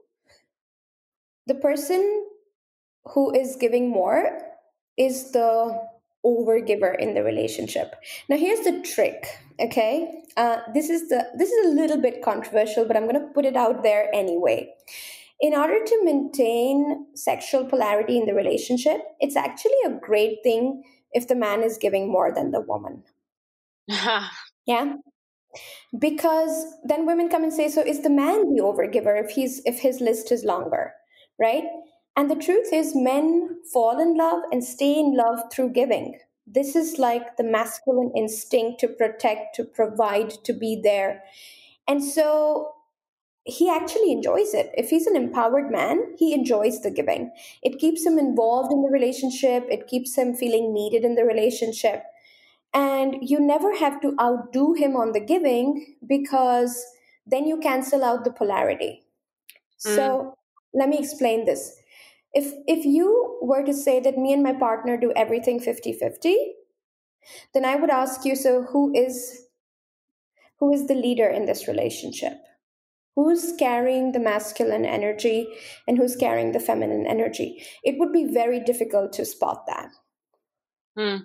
the person who is giving more is the overgiver in the relationship now here's the trick okay uh, this is the this is a little bit controversial but i'm going to put it out there anyway in order to maintain sexual polarity in the relationship, it's actually a great thing if the man is giving more than the woman. <laughs> yeah. Because then women come and say, so is the man the overgiver if he's if his list is longer, right? And the truth is men fall in love and stay in love through giving. This is like the masculine instinct to protect, to provide, to be there. And so he actually enjoys it. If he's an empowered man, he enjoys the giving. It keeps him involved in the relationship, it keeps him feeling needed in the relationship. And you never have to outdo him on the giving because then you cancel out the polarity. Mm. So let me explain this. If if you were to say that me and my partner do everything 50-50, then I would ask you so who is who is the leader in this relationship? who's carrying the masculine energy and who's carrying the feminine energy. It would be very difficult to spot that. Hmm.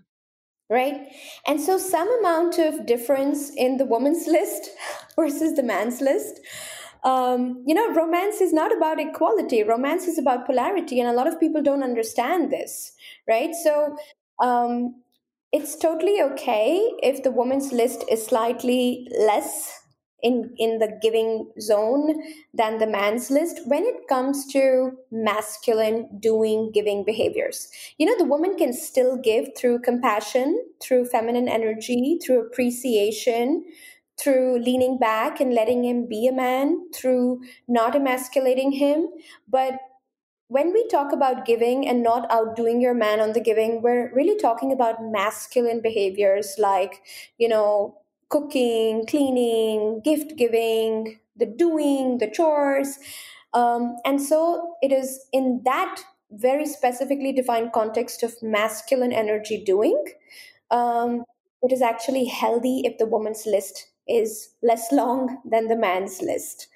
Right? And so, some amount of difference in the woman's <laughs> list versus the man's list. Um, you know, romance is not about equality. Romance is about polarity, and a lot of people don't understand this, right? So, um, it's totally okay if the woman's list is slightly less in in the giving zone than the man's list when it comes to masculine doing giving behaviors you know the woman can still give through compassion through feminine energy through appreciation through leaning back and letting him be a man through not emasculating him but when we talk about giving and not outdoing your man on the giving, we're really talking about masculine behaviors like, you know, cooking, cleaning, gift giving, the doing, the chores. Um, and so it is in that very specifically defined context of masculine energy doing. Um, it is actually healthy if the woman's list is less long than the man's list.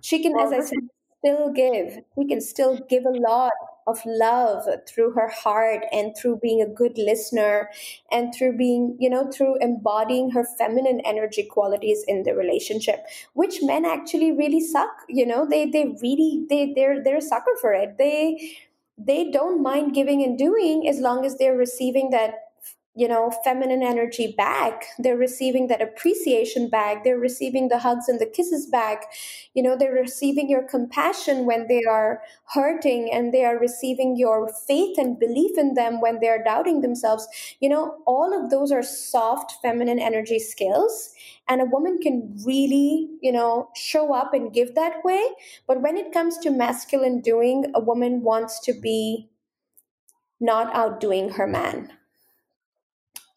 She can, as I said, still give. She can still give a lot of love through her heart and through being a good listener and through being, you know, through embodying her feminine energy qualities in the relationship, which men actually really suck. You know, they they really they they're they're a sucker for it. They they don't mind giving and doing as long as they're receiving that you know feminine energy back they're receiving that appreciation back they're receiving the hugs and the kisses back you know they're receiving your compassion when they are hurting and they are receiving your faith and belief in them when they're doubting themselves. You know all of those are soft feminine energy skills and a woman can really you know show up and give that way. But when it comes to masculine doing a woman wants to be not outdoing her man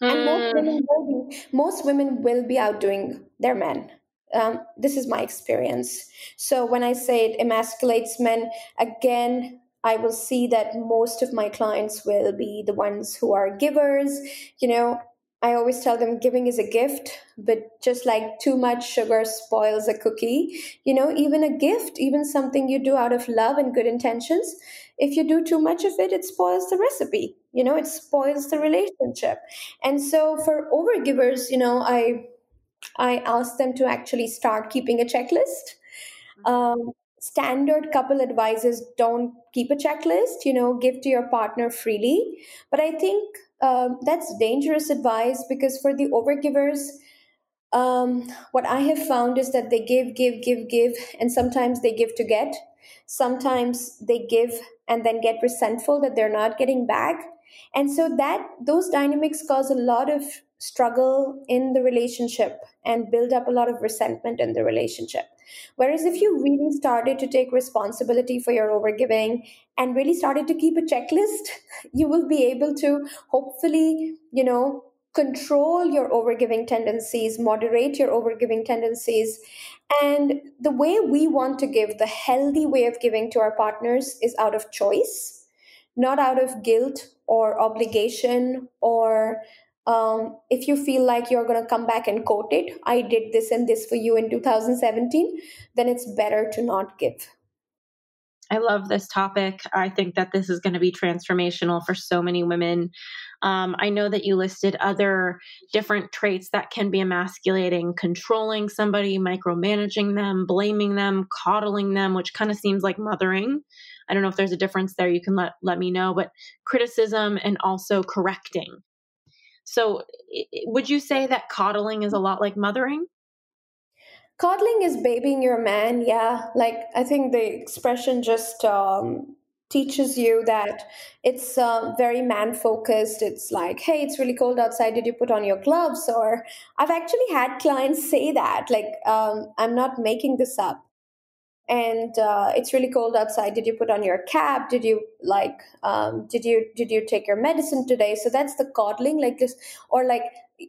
and most hmm. women will be most women will be outdoing their men. Um, this is my experience. So when i say it emasculates men again i will see that most of my clients will be the ones who are givers. You know I always tell them giving is a gift, but just like too much sugar spoils a cookie, you know, even a gift, even something you do out of love and good intentions, if you do too much of it, it spoils the recipe, you know, it spoils the relationship. And so for overgivers, you know, I I ask them to actually start keeping a checklist. Um, standard couple advices don't keep a checklist, you know, give to your partner freely. But I think um, that's dangerous advice because for the overgivers, um, what I have found is that they give, give, give, give, and sometimes they give to get. Sometimes they give and then get resentful that they're not getting back. And so that those dynamics cause a lot of struggle in the relationship and build up a lot of resentment in the relationship. Whereas if you really started to take responsibility for your overgiving and really started to keep a checklist, <laughs> you will be able to hopefully, you know, control your overgiving tendencies, moderate your overgiving tendencies. And the way we want to give, the healthy way of giving to our partners is out of choice, not out of guilt or obligation or um, if you feel like you're going to come back and quote it, I did this and this for you in 2017, then it's better to not give. I love this topic. I think that this is going to be transformational for so many women. Um, I know that you listed other different traits that can be emasculating controlling somebody, micromanaging them, blaming them, coddling them, which kind of seems like mothering. I don't know if there's a difference there. You can let, let me know, but criticism and also correcting. So, would you say that coddling is a lot like mothering? Coddling is babying your man, yeah. Like, I think the expression just um, teaches you that it's uh, very man focused. It's like, hey, it's really cold outside. Did you put on your gloves? Or I've actually had clients say that, like, um, I'm not making this up and uh, it's really cold outside. Did you put on your cap? Did you like um, did you did you take your medicine today? So that's the coddling like this or like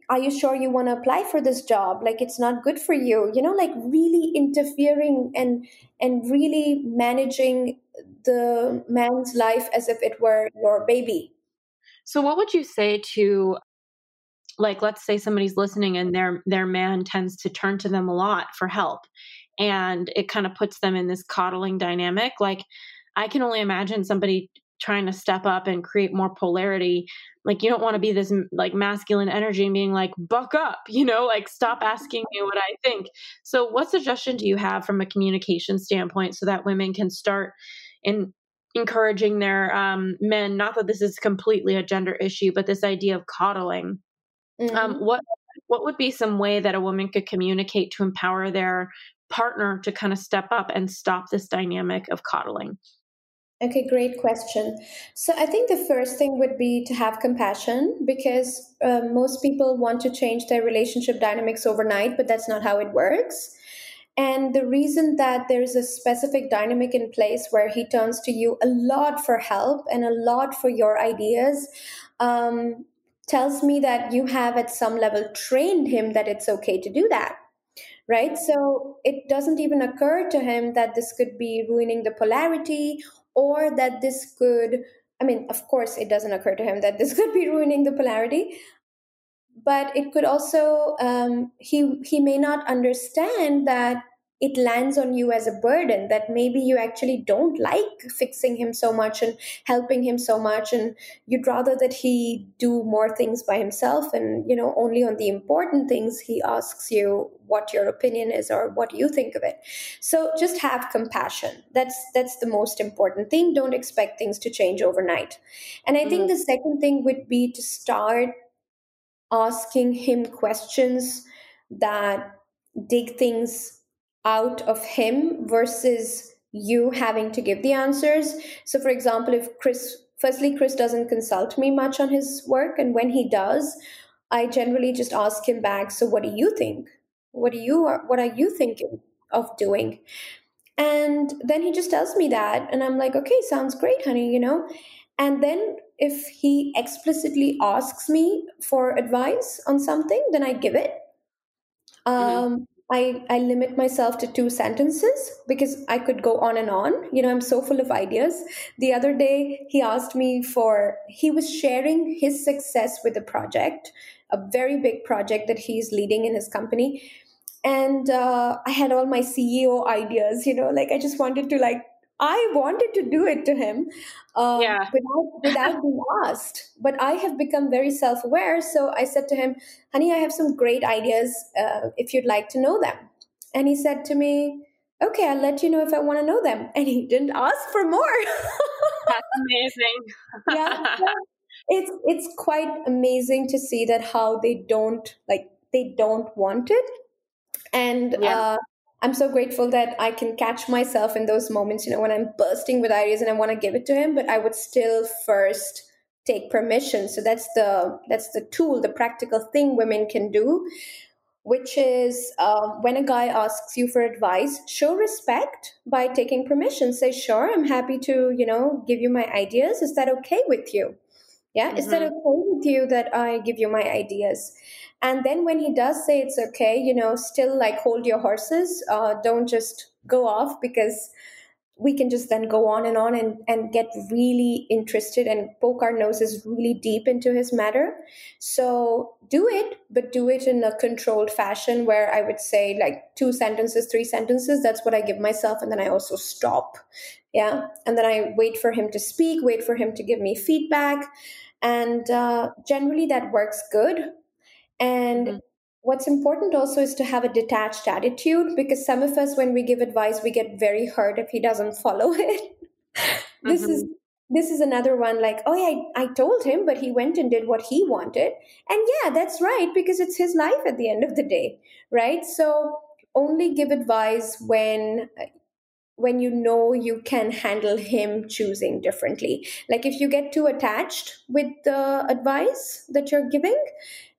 are you sure you want to apply for this job? Like it's not good for you. You know like really interfering and and really managing the man's life as if it were your baby. So what would you say to like let's say somebody's listening and their their man tends to turn to them a lot for help and it kind of puts them in this coddling dynamic like i can only imagine somebody trying to step up and create more polarity like you don't want to be this like masculine energy and being like buck up <laughs> you know like stop asking me what i think so what suggestion do you have from a communication standpoint so that women can start in encouraging their um, men not that this is completely a gender issue but this idea of coddling um, mm-hmm. um, what what would be some way that a woman could communicate to empower their partner to kind of step up and stop this dynamic of coddling? Okay, great question. So, I think the first thing would be to have compassion because uh, most people want to change their relationship dynamics overnight, but that's not how it works. And the reason that there's a specific dynamic in place where he turns to you a lot for help and a lot for your ideas um, tells me that you have at some level trained him that it's okay to do that right? So it doesn't even occur to him that this could be ruining the polarity or that this could, I mean, of course, it doesn't occur to him that this could be ruining the polarity. But it could also, um, he he may not understand that it lands on you as a burden that maybe you actually don't like fixing him so much and helping him so much. And you'd rather that he do more things by himself and you know only on the important things he asks you what your opinion is or what you think of it. So just have compassion. That's that's the most important thing. Don't expect things to change overnight. And i mm-hmm. think the second thing would be to start asking him questions that dig things out of him versus you having to give the answers. So, for example, if Chris, firstly, Chris doesn't consult me much on his work, and when he does, I generally just ask him back, So, what do you think? What do you what are you thinking of doing? And then he just tells me that, and I'm like, okay, sounds great, honey, you know. And then if he explicitly asks me for advice on something, then I give it. Mm-hmm. I, I limit myself to two sentences because I could go on and on. You know, I'm so full of ideas. The other day, he asked me for, he was sharing his success with a project, a very big project that he's leading in his company. And uh, I had all my CEO ideas, you know, like I just wanted to like I wanted to do it to him um, yeah. without, without being asked. But I have become very self aware. So I said to him, honey, I have some great ideas uh, if you'd like to know them. And he said to me, okay, I'll let you know if I want to know them. And he didn't ask for more. That's amazing. <laughs> yeah. It's, it's quite amazing to see that how they don't like they don't want it and yeah. uh, I'm so grateful that I can catch myself in those moments, you know, when I'm bursting with ideas and I want to give it to him, but I would still first take permission. So that's the that's the tool, the practical thing women can do, which is um, when a guy asks you for advice, show respect by taking permission. Say, sure, I'm happy to, you know, give you my ideas. Is that okay with you? Yeah, mm-hmm. is that mm-hmm. okay with you that I give you my ideas? And then when he does say it's okay, you know, still like hold your horses. Uh, don't just go off because we can just then go on and on and, and get really interested and poke our noses really deep into his matter. So do it, but do it in a controlled fashion where I would say like two sentences, three sentences. That's what I give myself. And then I also stop. Yeah. And then I wait for him to speak, wait for him to give me feedback. And uh, generally that works good. And mm-hmm. what's important also is to have a detached attitude because some of us, when we give advice, we get very hurt if he doesn't <laughs> follow it. this mm-hmm. is this is another one like oh yeah I, I told him but he went and did what he wanted and yeah that's right because it's his life at the end of the day right so only give advice when when you know you can handle him choosing differently like if you get too attached with the advice that you're giving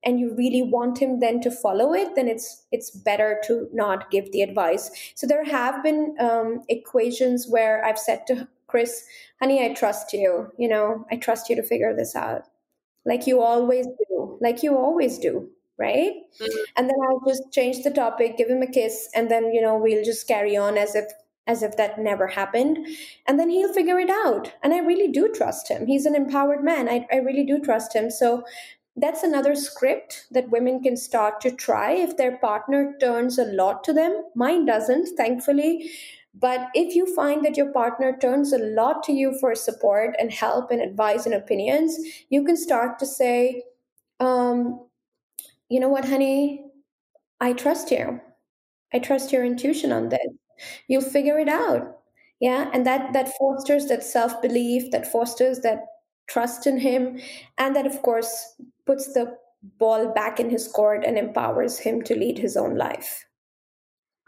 and you really want him then to follow it then it's it's better to not give the advice so there have been um, equations where i've said to chris honey, I trust you. You know, I trust you to figure this out. Like you always do. Like you always do. Right. Mm-hmm. And then I'll just change the topic, give him a kiss, and then, you know, we'll just carry on as if as if that never happened. And then he'll figure it out. And I really do trust him. He's an empowered man. I, I really do trust him. So that's another script that women can start to try if their partner turns a lot to them. Mine doesn't, thankfully. But if you find that your partner turns a lot to you for support and help and advice and opinions, you can start to say, um, you know what, honey, I trust you. I trust your intuition on this. You'll figure it out. Yeah. And that that fosters that self-belief, that fosters that trust in him, and that of course puts the ball back in his court and empowers him to lead his own life.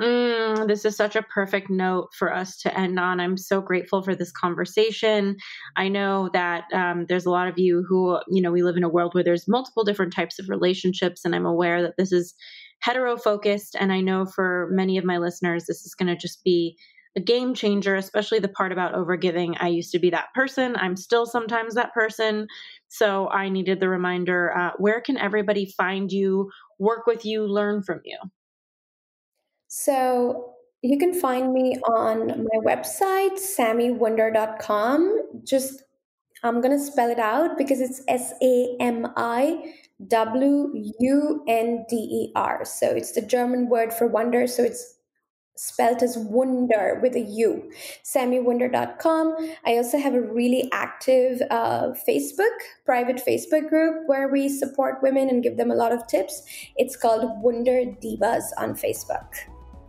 Mm, this is such a perfect note for us to end on. I'm so grateful for this conversation. I know that um, there's a lot of you who, you know, we live in a world where there's multiple different types of relationships, and I'm aware that this is hetero focused. And I know for many of my listeners, this is going to just be a game changer, especially the part about overgiving. I used to be that person. I'm still sometimes that person. So I needed the reminder uh, where can everybody find you, work with you, learn from you? So you can find me on my website, samiwunder.com. Just, I'm going to spell it out because it's S A M I W U N D E R. So it's the German word for wonder. So it's spelled as Wunder with a U. SamiWunder.com. I also have a really active uh, Facebook, private Facebook group where we support women and give them a lot of tips. It's called Wunder Divas on Facebook.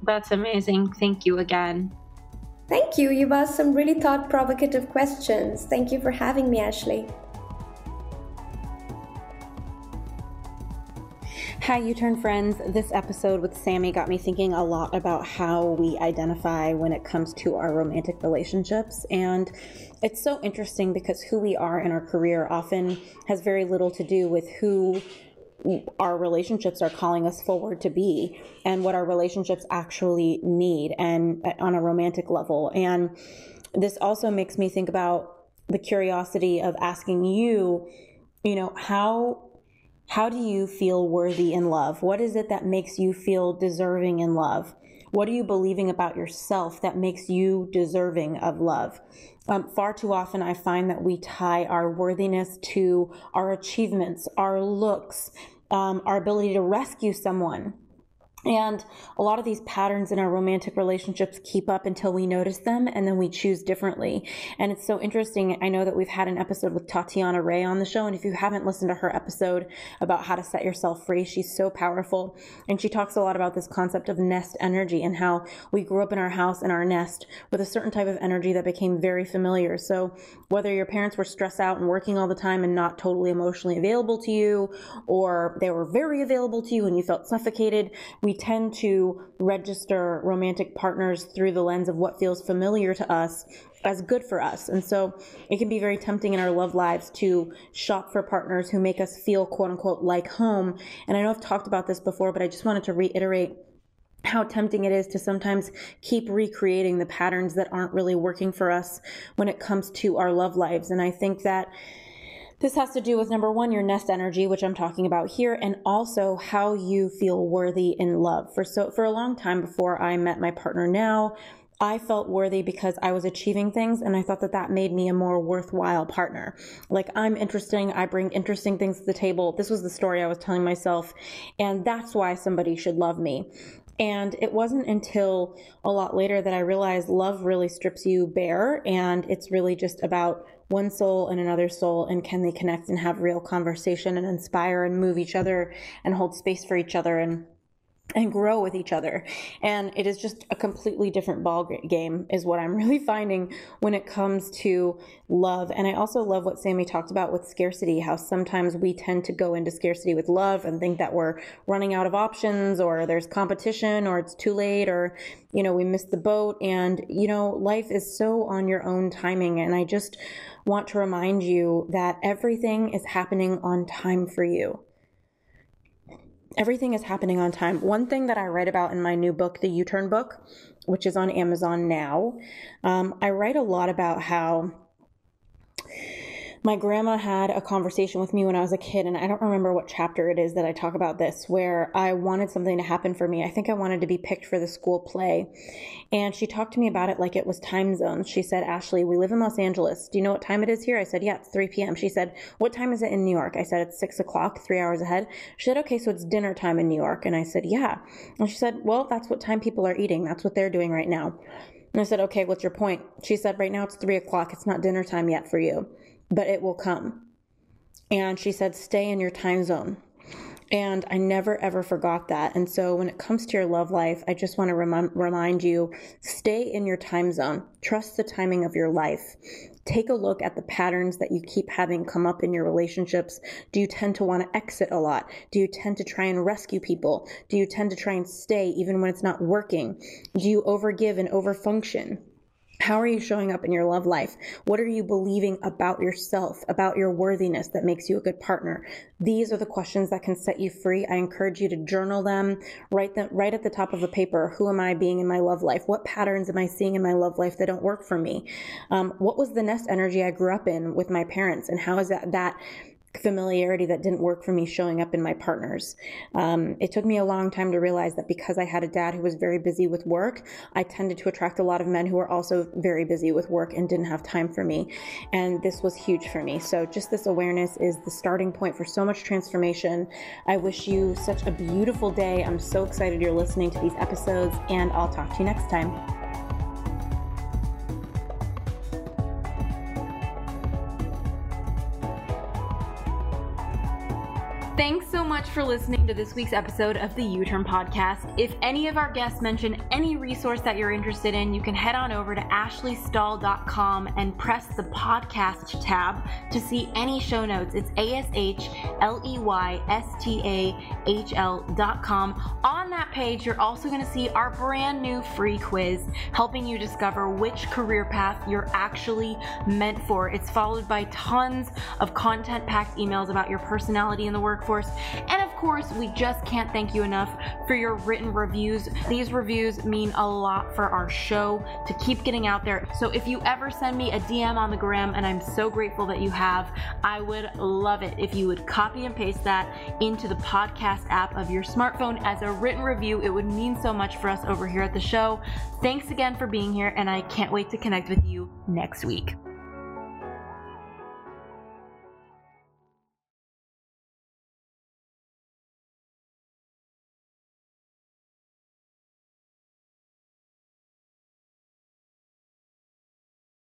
That's amazing. Thank you again. Thank you. You've asked some really thought provocative questions. Thank you for having me, Ashley. Hi, You Turn friends. This episode with Sami got me thinking a lot about how we identify when it comes to our romantic relationships. And it's so interesting because who we are in our career often has very little to do with who our relationships are calling us forward to be and what our relationships actually need and uh, on a romantic level and this also makes me think about the curiosity of asking you you know how how do you feel worthy in love? What is it that makes you feel deserving in love? What are you believing about yourself that makes you deserving of love? Um, far too often, I find that we tie our worthiness to our achievements, our looks, um, our ability to rescue someone. And a lot of these patterns in our romantic relationships keep up until we notice them and then we choose differently. And it's so interesting. I know that we've had an episode with Tatiana Ray on the show. And if you haven't listened to her episode about how to set yourself free, she's so powerful. And she talks a lot about this concept of nest energy and how we grew up in our house in our nest with a certain type of energy that became very familiar. So whether your parents were stressed out and working all the time and not totally emotionally available to you, or they were very available to you and you felt suffocated, we tend to register romantic partners through the lens of what feels familiar to us as good for us. And so it can be very tempting in our love lives to shop for partners who make us feel quote unquote like home. And I know I've talked about this before, but I just wanted to reiterate how tempting it is to sometimes keep recreating the patterns that aren't really working for us when it comes to our love lives. And I think that this has to do with number one, your nest energy, which I'm talking about here, and also how you feel worthy in love. For so for a long time before I met my partner now, I felt worthy because I was achieving things and I thought that that made me a more worthwhile partner. Like I'm interesting, I bring interesting things to the table. This was the story I was telling myself and that's why somebody should love me. And it wasn't until a lot later that I realized love really strips you bare and it's really just about one soul and another soul and can they connect and have real conversation and inspire and move each other and hold space for each other and and grow with each other. And it is just a completely different ball game is what I'm <laughs> really finding when it comes to love. And I also love what Sami talked about with scarcity, how sometimes we tend to go into scarcity with love and think that we're running out of options or there's competition or it's too late or, you know, we missed the boat. And, you know, life is so on your own timing. And I just want to remind you that everything is happening on time for you everything is happening on time. One thing that I write about in my new book, the You Turn book, which is on Amazon now, um, I write a lot about how my grandma had a conversation with me when I was a kid, and I don't remember what chapter it is that I talk about this, where I wanted something to happen for me. I think I wanted to be picked for the school play. And she talked to me about it like it was time zones. She said, Ashley, we live in Los Angeles. Do you know what time it is here? I said, Yeah, it's 3 p.m. She said, What time is it in New York? I said, It's 6 o'clock, three hours ahead. She said, Okay, so it's dinner time in New York. And I said, Yeah. And she said, Well, that's what time people are eating. That's what they're doing right now. And I said, Okay, what's your point? She said, Right now it's 3 o'clock. It's not dinner time yet for you but it will come. And she said, stay in your time zone. And I never ever forgot that. And so when it comes to your love life, I just want to rem- remind you stay in your time zone. Trust the timing of your life. Take a look at the patterns that you keep having come up in your relationships. Do you tend to want to exit a lot? Do you tend to try and rescue people? Do you tend to try and stay even when it's not working? Do you overgive and overfunction? How are you showing up in your love life? What are you believing about yourself, about your worthiness that makes you a good partner? These are the questions that can set you free. I encourage you to journal them, write them right at the top of a paper. Who am I being in my love life? What patterns am I seeing in my love life that don't work for me? Um, what was the nest energy I grew up in with my parents, and how is that that familiarity that didn't work for me showing up in my partners. Um, it took me a long time to realize that because I had a dad who was very busy with work, I tended to attract a lot of men who were also very busy with work and didn't have time for me. And this was huge for me. So, just this awareness is the starting point for so much transformation. I wish you such a beautiful day. I'm so excited you're listening to these episodes, and I'll talk to you next time. Thanks so much for listening to this week's episode of the You Turn Podcast. If any of our guests mention any resource that you're interested in, you can head on over to ashleystahl.com and press the podcast tab to see any show notes. It's A S H L E Y S T A H L.com. On that page, you're also going to see our brand new free quiz helping you discover which career path you're actually meant for. It's followed by tons of content packed emails about your personality in the workforce workforce. And of course, we just can't thank you enough for your written reviews. These reviews mean a lot for our show to keep getting out there. So if you ever send me a DM on the gram, and I'm so grateful that you have, I would love it if you would copy and paste that into the podcast app of your smartphone as a written review. It would mean so much for us over here at the show. Thanks again for being here, and I can't wait to connect with you next week.